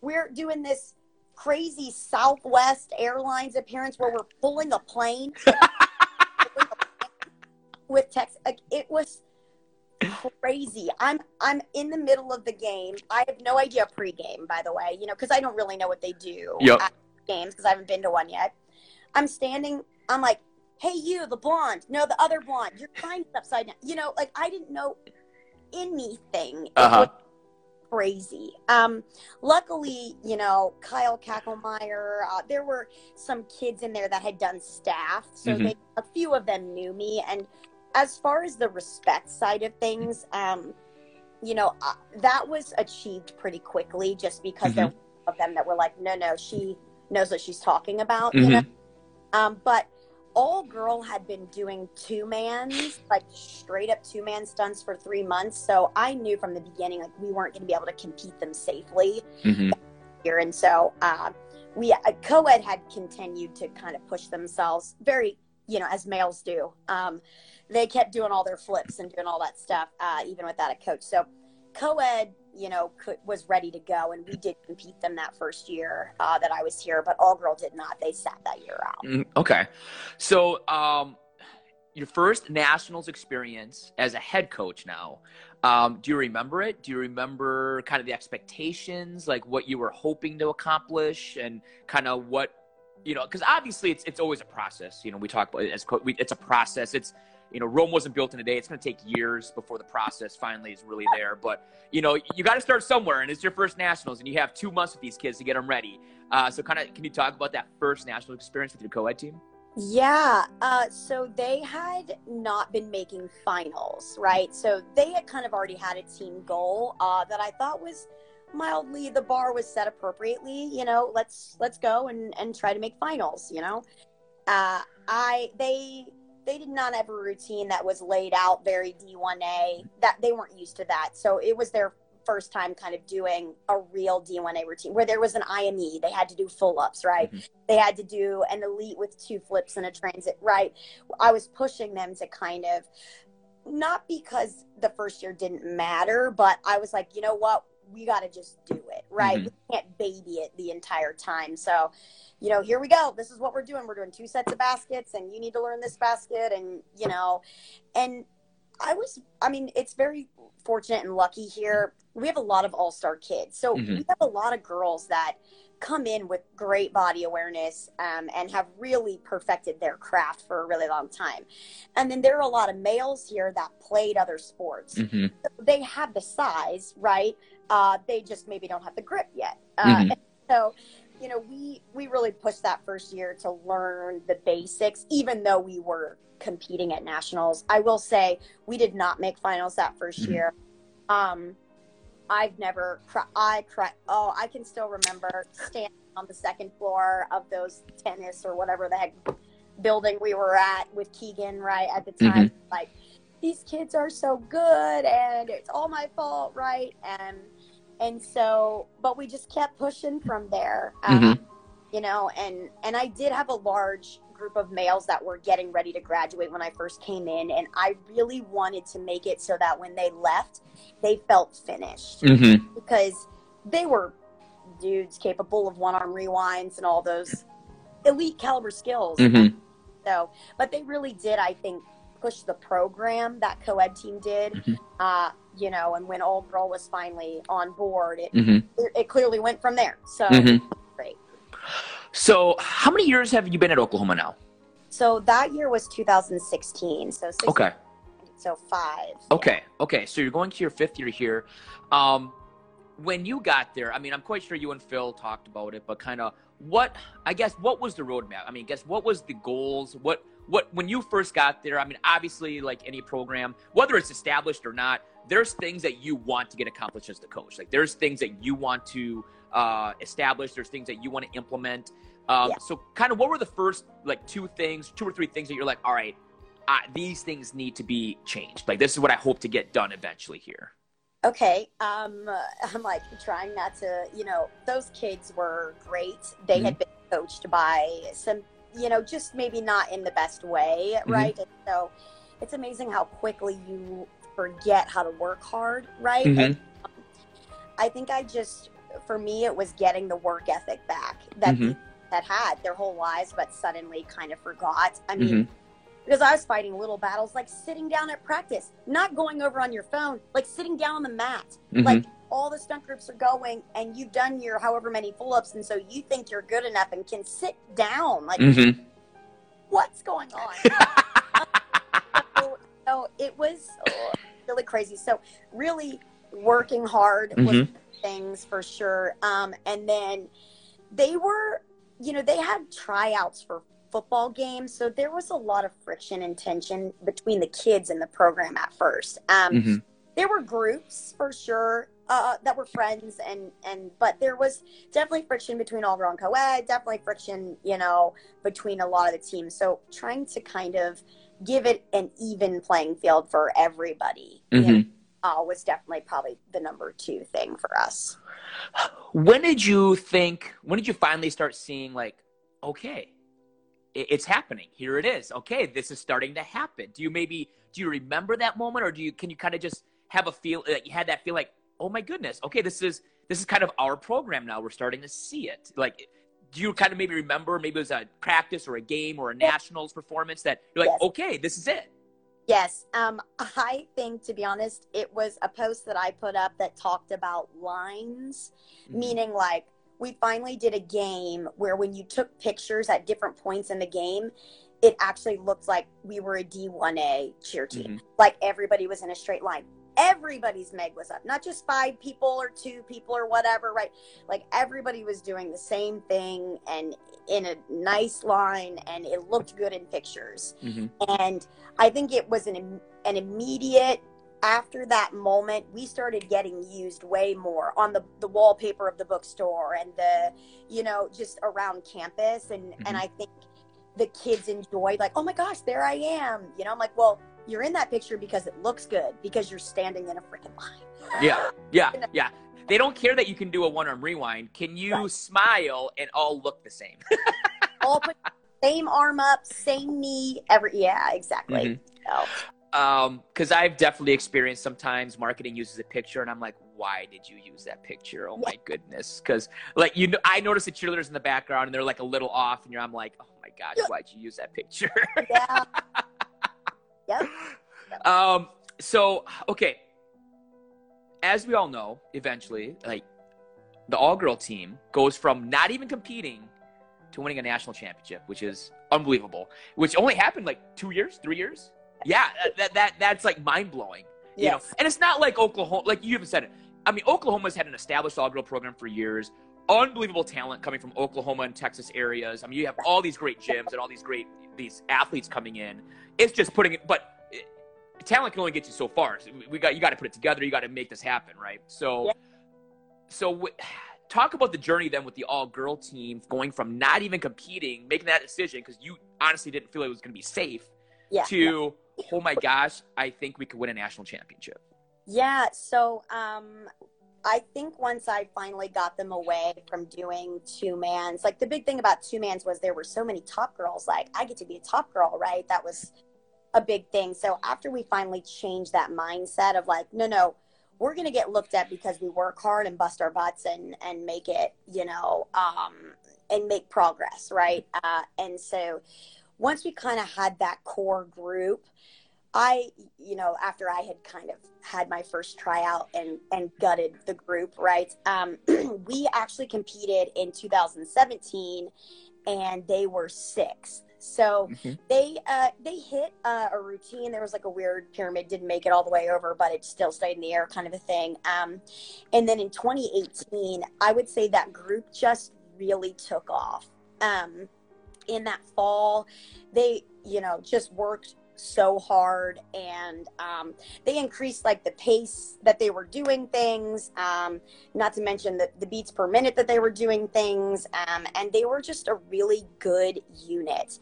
We're doing this crazy Southwest Airlines appearance where we're pulling a plane with text. Like, it was crazy. I'm I'm in the middle of the game. I have no idea pregame, by the way. You know, because I don't really know what they do Yep. at games because I haven't been to one yet. I'm standing. I'm like, hey, you, the blonde. No, the other blonde. Your sign's upside down. You know, like I didn't know anything. Uh-huh. Crazy. Um, luckily, you know, Kyle Kackelmeyer. Uh, there were some kids in there that had done staff, so Mhm. they a few of them knew me. And as far as the respect side of things, um, you know, uh, that was achieved pretty quickly, just because there were of them that were like, no, no, she knows what she's talking about. You know? Um, but all girl had been doing two mans, like straight up two man stunts for three months. So I knew from the beginning, like we weren't going to be able to compete them safely Mm-hmm. here. And so uh, we, uh, co-ed had continued to kind of push themselves very, you know, as males do. Um, they kept doing all their flips and doing all that stuff, uh, even without a coach. So co-ed, you know, could, was ready to go, and we did compete them that first year uh, that I was here, but all girl did not. They sat that year out. Mm, Okay. So, um, your first nationals experience as a head coach now, um, do you remember it? Do you remember kind of the expectations, like what you were hoping to accomplish and kind of what, you know, because obviously it's, it's always a process. You know, we talk about it as co- we, it's a process. It's, you know, Rome wasn't built in a day. It's going to take years before the process finally is really there. But, you know, you got to start somewhere and it's your first nationals and you have two months with these kids to get them ready. Uh, so kind of, can you talk about that first national experience with your co-ed team? Yeah. Uh, so they had not been making finals, right? So they had kind of already had a team goal uh, that I thought was mildly the bar was set appropriately. You know, let's let's go and and try to make finals. You know, uh, I they they did not have a routine that was laid out very D1A. That they weren't used to that. So it was their first time kind of doing a real D1A routine where there was an IME. They had to do full ups, right? Mm-hmm. They had to do an elite with two flips and a transit, right? I was pushing them to kind of not because the first year didn't matter, but I was like, you know what? We got to just do it, right? Mhm. We can't baby it the entire time. So, you know, here we go. This is what we're doing. We're doing two sets of baskets, and you need to learn this basket, and, you know, and I was, I mean, it's very fortunate and lucky here. We have a lot of all star kids. So Mhm. we have a lot of girls that come in with great body awareness um, and have really perfected their craft for a really long time. And then there are a lot of males here that played other sports. Mm-hmm. They have the size, right? Uh, they just maybe don't have the grip yet. Uh, Mhm. so, you know, we we really pushed that first year to learn the basics, even though we were competing at nationals. I will say we did not make finals that 1st Mhm. year. Um, I've never cry. I cry. Oh, I can still remember standing on the second floor of those tennis or whatever the heck building we were at with Keegan, right at the time. Like, these kids are so good, and it's all my fault, right? And and so, but we just kept pushing from there. Um, you know and and i did have a large group of males that were getting ready to graduate when i first came in and i really wanted to make it so that when they left they felt finished Mm-hmm. because they were dudes capable of one arm rewinds and all those elite caliber skills Mm-hmm. so but they really did i think push the program that co-ed team did Mhm. uh you know and when old girl was finally on board it, Mm-hmm. it, it clearly went from there so Mhm. great So, how many years have you been at Oklahoma now? So that year was 2016. So 16, Okay. So five. Okay. Okay. So you're going to your fifth year here. Um, when you got there, I mean, I'm quite sure you and Phil talked about it, but kind of what, I guess, what was the roadmap? I mean, guess what was the goals? What, what, when you first got there, I mean, obviously, like any program, whether it's established or not, there's things that you want to get accomplished as the coach. Like there's things that you want to uh, establish. There's things that you want to implement. Um, Yeah. So, kind of, what were the first like two things, two or three things that you're like, all right, uh, these things need to be changed. Like this is what I hope to get done eventually here. Okay. Um, I'm like trying not to, you know, those kids were great. They had been coached by some, you know, just maybe not in the best way, Mhm. right? And so it's amazing how quickly you forget how to work hard, right? Mhm. And, um, I think I just, for me, it was getting the work ethic back that Mhm. people had had their whole lives, but suddenly kind of forgot. I mean, Mhm. because I was fighting little battles like sitting down at practice, not going over on your phone, like sitting down on the mat. Mhm. Like all the stunt groups are going and you've done your however many pull ups, and so you think you're good enough and can sit down. Like, Mhm. what's going on? so, so it was oh, really crazy. So, really working hard was Mhm. things for sure. Um, and then they were, you know, they had tryouts for football games, so there was a lot of friction and tension between the kids in the program at first. Um, Mhm. There were groups for sure uh, that were friends, and and but there was definitely friction between all and co-ed. Definitely friction, you know, between a lot of the teams. So trying to kind of give it an even playing field for everybody. you know, uh, was definitely probably the number two thing for us. When did you think? When did you finally start seeing like, okay, it's happening. Here it is. Okay, this is starting to happen. Do you maybe do you remember that moment, or do you can you kind of just have a feel that you had that feel like, oh my goodness, okay, this is this is kind of our program now. We're starting to see it. Like, do you kind of maybe remember maybe it was a practice or a game or a nationals performance that you're like, Yes. okay, this is it. Yes, um, I think to be honest, it was a post that I put up that talked about lines, Mhm. meaning like we finally did a game where when you took pictures at different points in the game, it actually looked like we were a D1A cheer team. Like everybody was in a straight line. Everybody's meg was up, not just five people or two people or whatever, right? Like everybody was doing the same thing and in a nice line, and it looked good in pictures. Mhm. And I think it was an an immediate after that moment we started getting used way more on the, the wallpaper of the bookstore and the you know just around campus and and Mhm. i think the kids enjoyed like oh my gosh there i am you know i'm like well you're in that picture because it looks good because you're standing in a freaking line Yeah, yeah, yeah. They don't care that you can do a one arm rewind. Can you Right. smile and all look the same? all put same arm up same knee every yeah exactly so, Um, because I've definitely experienced sometimes marketing uses a picture, and I'm like, why did you use that picture? Oh my goodness! Because like you know, I notice the cheerleaders in the background, and they're like a little off, and you're, I'm like, oh my gosh, why'd you use that picture? yeah yep um. So okay, as we all know, eventually, like the all girl team goes from not even competing to winning a national championship, which is unbelievable. Which only happened like two years, three years. Yeah, that that, that that's like mind blowing. You know, and it's not like Oklahoma, like you even said it. I mean, Oklahoma's had an established all girl program for years. Unbelievable talent coming from Oklahoma and Texas areas. I mean, you have all these great gyms and all these great these athletes coming in. It's just putting it, but eh, talent can only get you so far. So we got you got to put it together. You got to make this happen, right? So, Yeah. so w- talk about the journey then with the all girl team going from not even competing, making that decision because you honestly didn't feel it was going to be safe yeah to oh my gosh, I think we could win a national championship. Yeah, so um I think once I finally got them away from doing two mans, like the big thing about two mans was there were so many top girls. Like I get to be a top girl, right? That was a big thing. So after we finally changed that mindset of like, no, no, we're gonna get looked at because we work hard and bust our butts and and make it, you know, um, and make progress, right? Uh, and so once we kind of had that core group, I, you know, after I had kind of had my first tryout and and gutted the group, right? Um, we actually competed in 2017, and they were sixth. So Mhm. they uh, they hit uh, a routine. There was like a weird pyramid, didn't make it all the way over, but it still stayed in the air, kind of a thing. Um, and then in 2018, I would say that group just really took off. Um, in that fall, they you know just worked so hard and um, they increased like the pace that they were doing things um, not to mention the, the beats per minute that they were doing things um, and they were just a really good unit.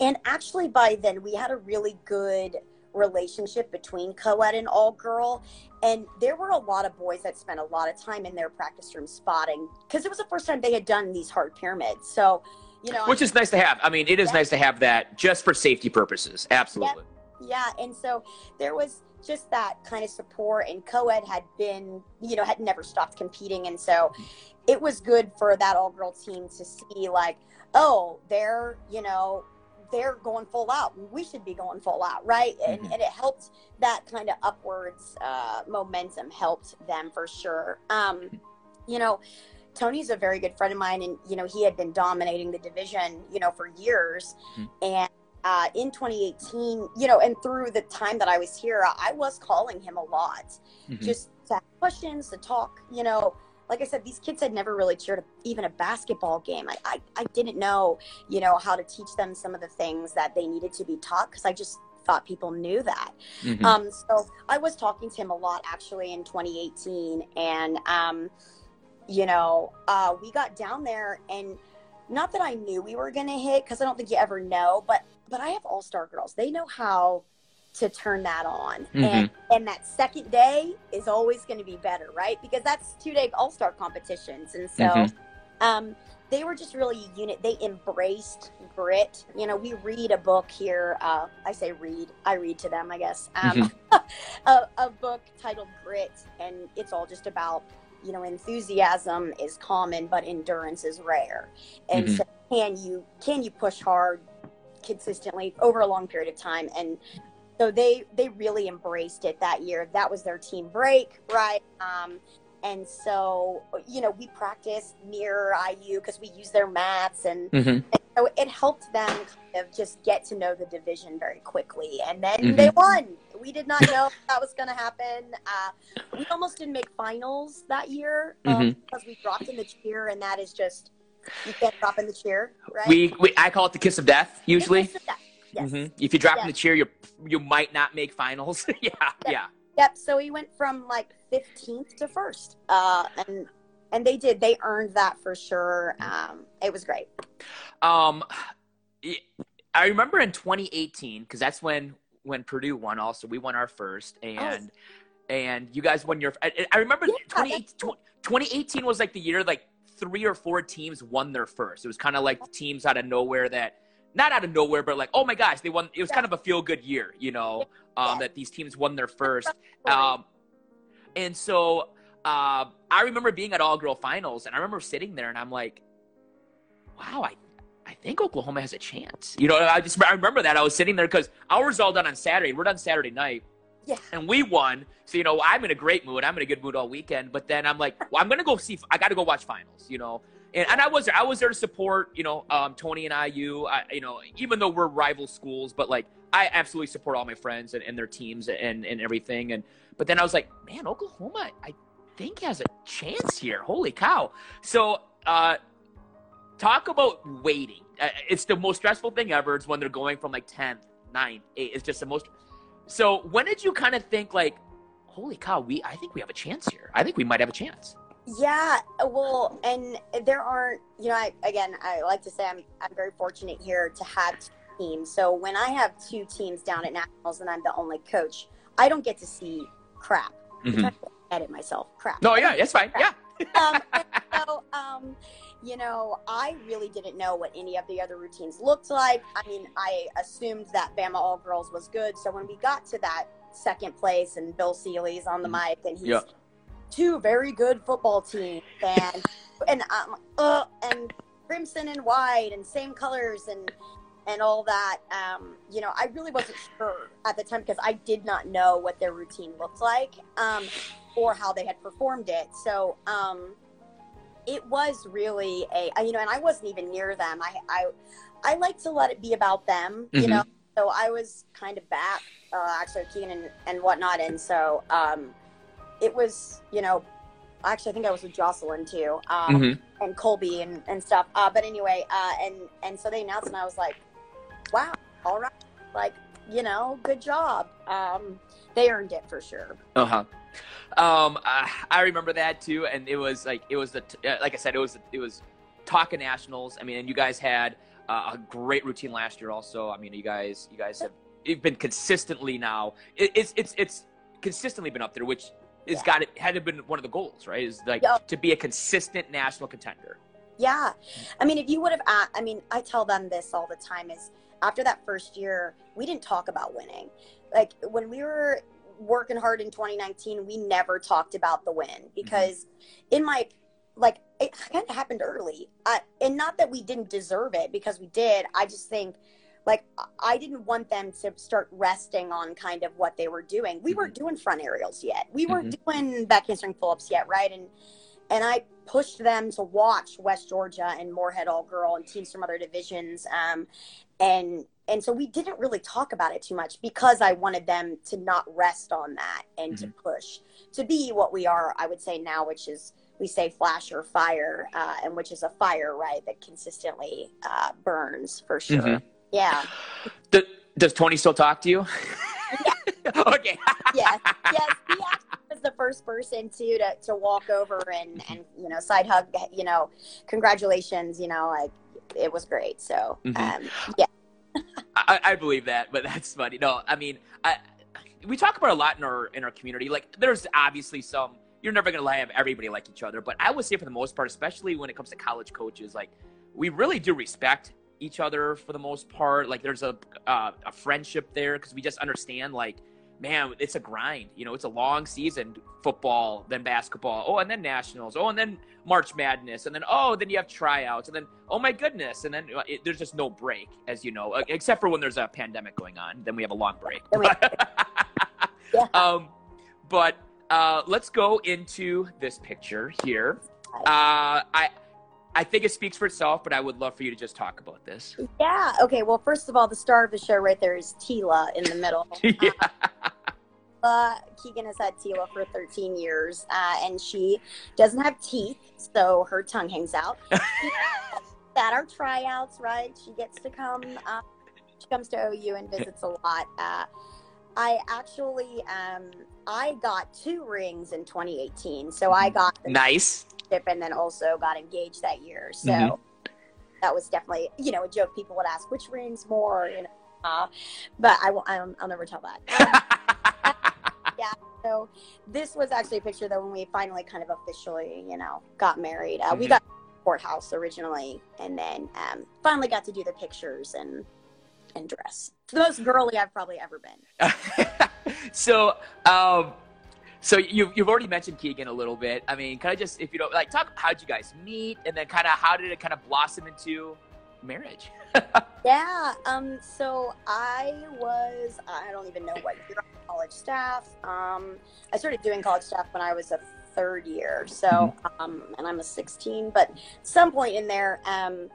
And actually by then we had a really good relationship between co-ed and all girl and there were a lot of boys that spent a lot of time in their practice room spotting because it was the first time they had done these hard pyramids. So you know Which is nice to have. I mean, it is Yeah. nice to have that just for safety purposes. Absolutely. Yeah, and so there was just that kind of support, and co-ed had been, you know, had never stopped competing, and so it was good for that all-girl team to see, like, oh, they're, you know, they're going full out. We should be going full out, right? And, Mhm. and it helped that kind of upwards uh, momentum helped them for sure. Um, you know, Tony's a very good friend of mine, and you know, he had been dominating the division, you know, for years, Mhm. and uh, in 2018, you know, and through the time that I was here, I was calling him a lot, Mhm. just to have questions, to talk. You know, like I said, these kids had never really cheered a, even a basketball game. I, I, I didn't know, you know, how to teach them some of the things that they needed to be taught because I just thought people knew that. Mhm. Um, so I was talking to him a lot actually in 2018, and um, you know, uh, we got down there, and not that I knew we were gonna hit because I don't think you ever know, but but I have all star girls. They know how to turn that on, and and that second day is always going to be better, right? Because that's two day all star competitions, and so. Mhm. Um, they were just really a unit. They embraced grit. You know, we read a book here. Uh, I say read. I read to them, I guess. Um, a, a book titled Grit, and it's all just about you know enthusiasm is common, but endurance is rare. And Mhm. so, can you can you push hard consistently over a long period of time? And so they they really embraced it that year. That was their team break, right? Um, and so you know we practiced near IU because we use their mats and Mhm. So it helped them kind of just get to know the division very quickly. And then Mhm. they won. We did not know that was going to happen. Uh, we almost didn't make finals that year um, Mhm. because we dropped in the cheer, and that is just, you can't drop in the cheer, right? We, we I call it the kiss of death usually. Just that. Yes. Mhm. If you drop in the chair, you you might not make finals. yeah, yeah. Yep. So he went from like 15th to first. Uh, and, and they did. They earned that for sure. Um, it was great. Um, I remember in 2018 because that's when when Purdue won. Also, we won our first, and and you guys won your. I, I remember Yeah, 2018 2018 was like the year like three or four teams won their first. It was kind of like the teams out of nowhere that. Not out of nowhere, but like, oh my gosh, they won. It was kind of a feel good year, you know, um, Yeah. that these teams won their first. Um, and so uh, I remember being at all girl finals, and I remember sitting there, and I'm like, wow, I, I think Oklahoma has a chance. You know, I just I remember that I was sitting there because ours all done on Saturday. We're done Saturday night. Yeah. And we won. So, you know, I'm in a great mood. I'm in a good mood all weekend. But then I'm like, well, I'm going to go see, I got to go watch finals, you know. And, and I was there. I was there to support, you know, um, Tony and IU. I, you know, even though we're rival schools, but like I absolutely support all my friends and, and their teams and, and everything. And but then I was like, man, Oklahoma, I think he has a chance here. Holy cow! So uh, talk about waiting. Uh, it's the most stressful thing ever. It's when they're going from like 10th, 9th, 8th. It's just the most. So when did you kind of think like, holy cow, we I think we have a chance here. I think we might have a chance. Yeah, well, and there aren't, you know, I, again, I like to say I'm, I'm very fortunate here to have two teams. So when I have two teams down at Nationals and I'm the only coach, I don't get to see crap. Mhm. to edit myself. Crap. No, yeah, that's fine. Yeah. um, so, um, you know, I really didn't know what any of the other routines looked like. I mean, I assumed that Bama All Girls was good. So when we got to that second place and Bill Seeley's on the mic and he's Yeah. two very good football teams and and um, uh, and crimson and white and same colors and and all that. Um, you know, I really wasn't sure at the time because I did not know what their routine looked like um, or how they had performed it. So, um, it was really a you know, and I wasn't even near them. I I I like to let it be about them, you Mhm. know. So I was kind of back, uh, actually Keegan and, and whatnot, and so um, it was you know, actually I think I was with Jocelyn too, um, Mhm. and Colby and, and stuff. Uh, but anyway, uh, and and so they announced, and I was like, wow, all right, like you know, good job. Um, they earned it for sure. Uh huh. Um, I, I remember that too, and it was like it was the uh, like I said, it was it was talking nationals. I mean, and you guys had uh, a great routine last year. Also, I mean, you guys you guys have you've been consistently now. It, it's it's it's consistently been up there, which has Yeah. got it had to been one of the goals, right? Is like Yeah. to be a consistent national contender. Yeah. I mean, if you would have, I mean, I tell them this all the time is after that first year, we didn't talk about winning. Like when we were working hard in 2019, we never talked about the win mm-hmm. because in my, like, it kind of happened early. I, and not that we didn't deserve it because we did. I just think, like, I- didn't want them to start resting on kind of what they were doing. We weren't mm-hmm. doing front aerials yet. We weren't mm-hmm. doing back handspring pull ups yet, right? And and I pushed them to watch West Georgia and Morehead All Girl and teams from other divisions. Um, and and so we didn't really talk about it too much because I wanted them to not rest on that and to push to be what we are. I would say now, which is we say flash or fire, uh, and which is a fire, right, that consistently uh, burns for sure. Mhm. Yeah. D- does Tony still talk to you? okay. yes, yes. He was the first person to to, to walk over and and you know side hug. You know, congratulations. You know, like it was great. So Mhm. um, yeah, I, I believe that, but that's funny. No, I mean, I, we talk about a lot in our in our community. Like, there's obviously some. You're never gonna have everybody like each other, but I would say for the most part, especially when it comes to college coaches, like we really do respect each other for the most part. Like, there's a uh, a friendship there because we just understand, like, man, it's a grind. You know, it's a long season. Football, then basketball, oh, and then nationals, oh, and then March Madness, and then oh, then you have tryouts, and then oh my goodness, and then uh, it, there's just no break, as you know, uh, except for when there's a pandemic going on. Then we have a long break. Yeah. um, but uh, let's go into this picture here. Uh, I I think it speaks for itself, but I would love for you to just talk about this. yeah. Okay. Well, first of all, the star of the show right there is Tila in the middle. yeah. Uh, Keegan has had Tila for 13 years, uh, and she doesn't have teeth, so her tongue hangs out. At our tryouts, right? She gets to come. Uh, she comes to OU and visits a lot. I actually, um, I got two rings in 2018, so I got the Nice. and then also got engaged that year. So Mhm. that was definitely, you know, a joke. People would ask which rings more, you know. Uh, but I will. I'll, I'll never tell that. Yeah. So this was actually a picture though when we finally kind of officially, you know, got married. Uh, We Mhm. got courthouse originally, and then um, finally got to do the pictures and and dress. It's the most girly I've probably ever been. so, um, so you've you've already mentioned Keegan a little bit. I mean, kind of just if you don't like talk, how'd you guys meet, and then kind of how did it kind of blossom into marriage? Yeah. Um. So I was I don't even know what year on college staff. Um. I started doing college staff when I was a third year. So um. And I'm a 16. But some point in there, um,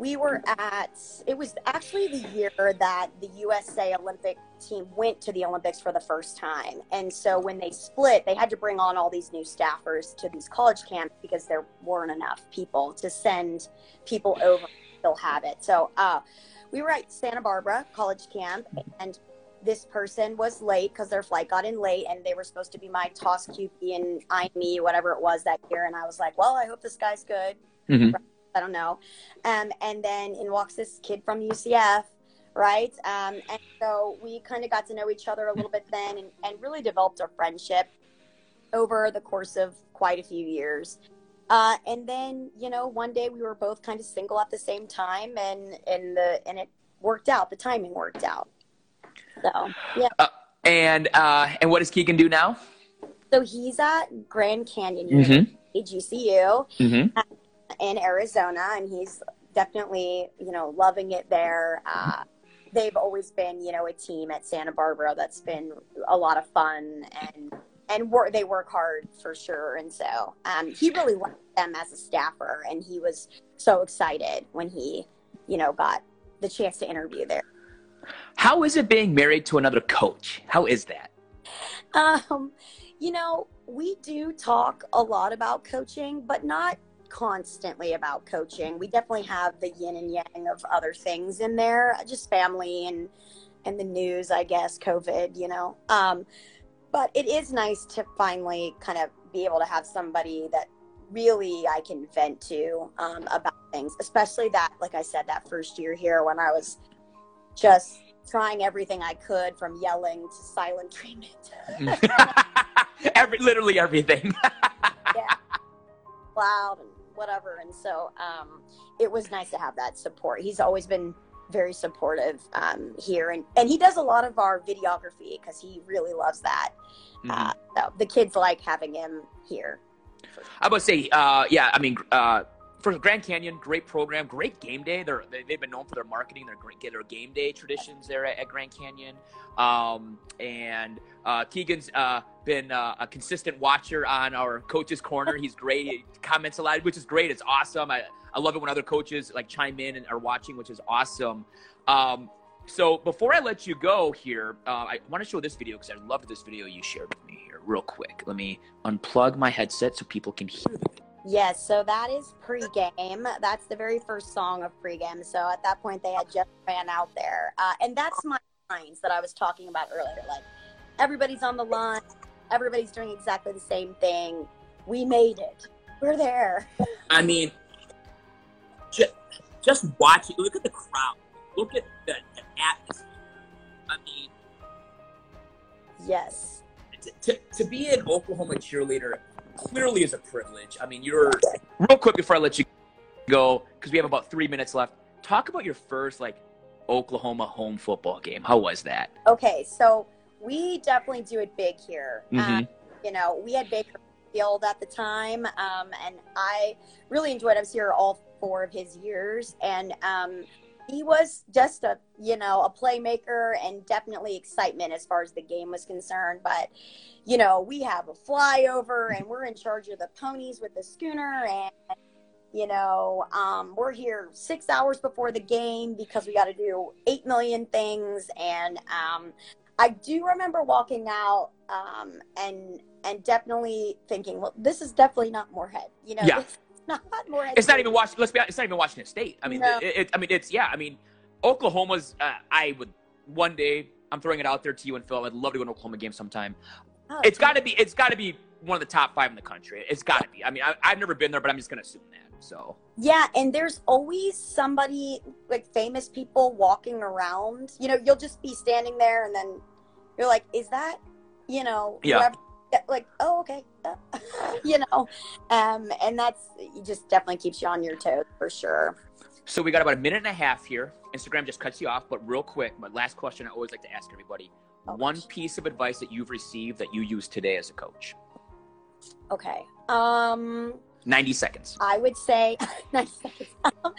we were at. It was actually the year that the USA Olympic team went to the Olympics for the first time. And so when they split, they had to bring on all these new staffers to these college camps because there weren't enough people to send people over still have it. So uh, we were at Santa Barbara college camp, and this person was late because their flight got in late, and they were supposed to be my toss QP and I me whatever it was that year. And I was like, well, I hope this guy's good. Mhm. I don't know. Um, and then in walks this kid from UCF. Right. Um, and so we kind of got to know each other a little bit then and, and really developed a friendship over the course of quite a few years. Uh, and then, you know, one day we were both kind of single at the same time and, and the, and it worked out. The timing worked out. So, yeah. And uh, and what does Keegan do now? So he's at Grand Canyon Mm-hmm. University, GCU Mm-hmm. In Arizona, and he's definitely, you know, loving it there. Uh, they've always been, you know, a team at Santa Barbara that's been a lot of fun and and wor- they work hard for sure. And so um, he really liked them as a staffer, and he was so excited when he, you know, got the chance to interview there. How is it being married to another coach? How is that? Um, you know, we do talk a lot about coaching, but not constantly about coaching. We definitely have the yin and yang of other things in there, just family and and the news, I guess, COVID, you know. Um, but it is nice to finally kind of be able to have somebody that really I can vent to um, about things, especially that, like I said, that first year here when I was just trying everything I could from yelling to silent treatment. Every, literally everything. yeah, loud and whatever. And so um, it was nice to have that support. He's always been very supportive um, here, and and he does a lot of our videography because he really loves that. Mhm. Uh, so the kids like having him here. I would say, uh, yeah. I mean, uh, for Grand Canyon, great program, great game day. They're they, they've been known for their marketing, their great their game day traditions there at, at Grand Canyon. Um, and uh, Keegan's uh, been uh, a consistent watcher on our coaches corner. He's great. He comments a lot, which is great. It's awesome. I, I love it when other coaches like chime in and are watching, which is awesome. Um, so before I let you go here, uh, I want to show this video because I loved this video you shared with me here, real quick. Let me unplug my headset so people can hear the video. Yes, so that is pregame. That's the very first song of pregame. So at that point, they had just ran out there, uh, and that's my lines that I was talking about earlier. Like everybody's on the line, everybody's doing exactly the same thing. We made it. We're there. I mean, just, just watch it. Look at the crowd. Look at the, the atmosphere. I mean, Yes. to, to, to be an Oklahoma cheerleader clearly is a privilege. I mean, you're real quick before I let you go because we have about three minutes left. Talk about your first like Oklahoma home football game. How was that? Okay, so we definitely do it big here. Mhm. Um, you know, we had Baker Mayfield at the time, um, and I really enjoyed. I was here all four of his years, and um, he was just a you know a playmaker and definitely excitement as far as the game was concerned. But you know, we have a flyover, and we're in charge of the ponies with the schooner, and you know, um, we're here six hours before the game because we got to do eight million things, and um, I do remember walking out um, and and definitely thinking, well, this is definitely not Morehead. You know, Yeah. Not Morehead. It's not even Washington. Let's be honest. It's not even Washington State. I mean, No. it, it, I mean, it's yeah. I mean, Oklahoma's. Uh, I would one day. I'm throwing it out there to you and Phil. I'd love to go to Oklahoma game sometime. Oh, It's got to be. It's got to be one of the top five in the country. It's got to be. I mean, I, I've never been there, but I'm just gonna assume that. So Yeah, and there's always somebody like famous people walking around. You know, you'll just be standing there, and then you're like, "Is that?" You know, Yeah. whoever- like, oh, okay, Uh, you know, um, and that's just definitely keeps you on your toes for sure. So we got about a minute and a half here. Instagram just cuts you off, but real quick, my last question I always like to ask everybody. Oh, One gosh. piece of advice that you've received that you use today as a coach. Okay, um, 90 seconds. I would say, nice. Um,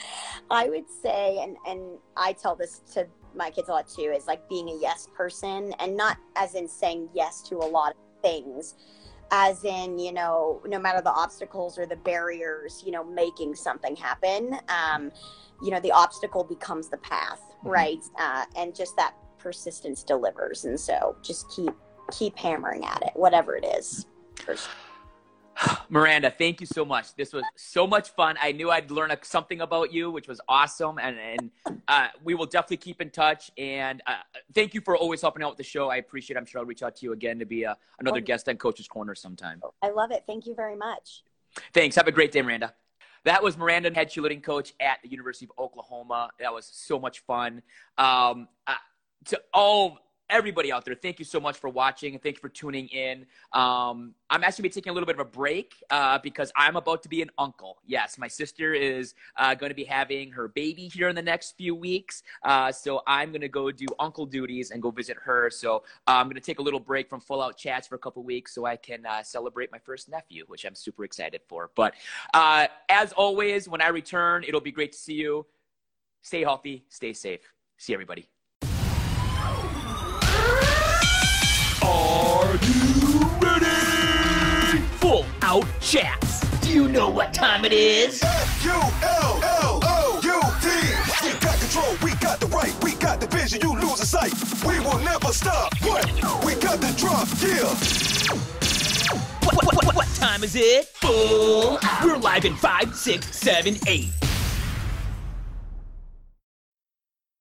I would say, and and I tell this to my kids a lot too, is like being a yes person, and not as in saying yes to a lot of things, as in you know, no matter the obstacles or the barriers, you know, making something happen. Um, you know, the obstacle becomes the path, Mhm. right? Uh, and just that persistence delivers, and so just keep keep hammering at it, whatever it is. Miranda, thank you so much. This was so much fun. I knew I'd learn a, something about you, which was awesome. And, and uh, we will definitely keep in touch. And uh, thank you for always helping out with the show. I appreciate it. I'm sure I'll reach out to you again to be uh, another guest on Coach's Corner sometime. I love it. Thank you very much. Thanks. Have a great day, Miranda. That was Miranda, head cheerleading coach at the University of Oklahoma. That was so much fun. Um, uh, to all everybody out there, thank you so much for watching and thank you for tuning in. Um, I'm actually be taking a little bit of a break uh, because I'm about to be an uncle. Yes, my sister is uh, going to be having her baby here in the next few weeks. Uh, so I'm going to go do uncle duties and go visit her. So uh, I'm going to take a little break from full out chats for a couple weeks so I can uh, celebrate my first nephew, which I'm super excited for. But uh, as always, when I return, it'll be great to see you. Stay healthy, stay safe. See everybody. Are you ready? Full out chats. Do you know what time it is? F-U-L-L-O-U-T. You got control, we got the right, we got the vision, you lose the sight. We will never stop. What? We got the drop, yeah. What, what, what, what time is it? Full out. We're live in five, six, seven, eight.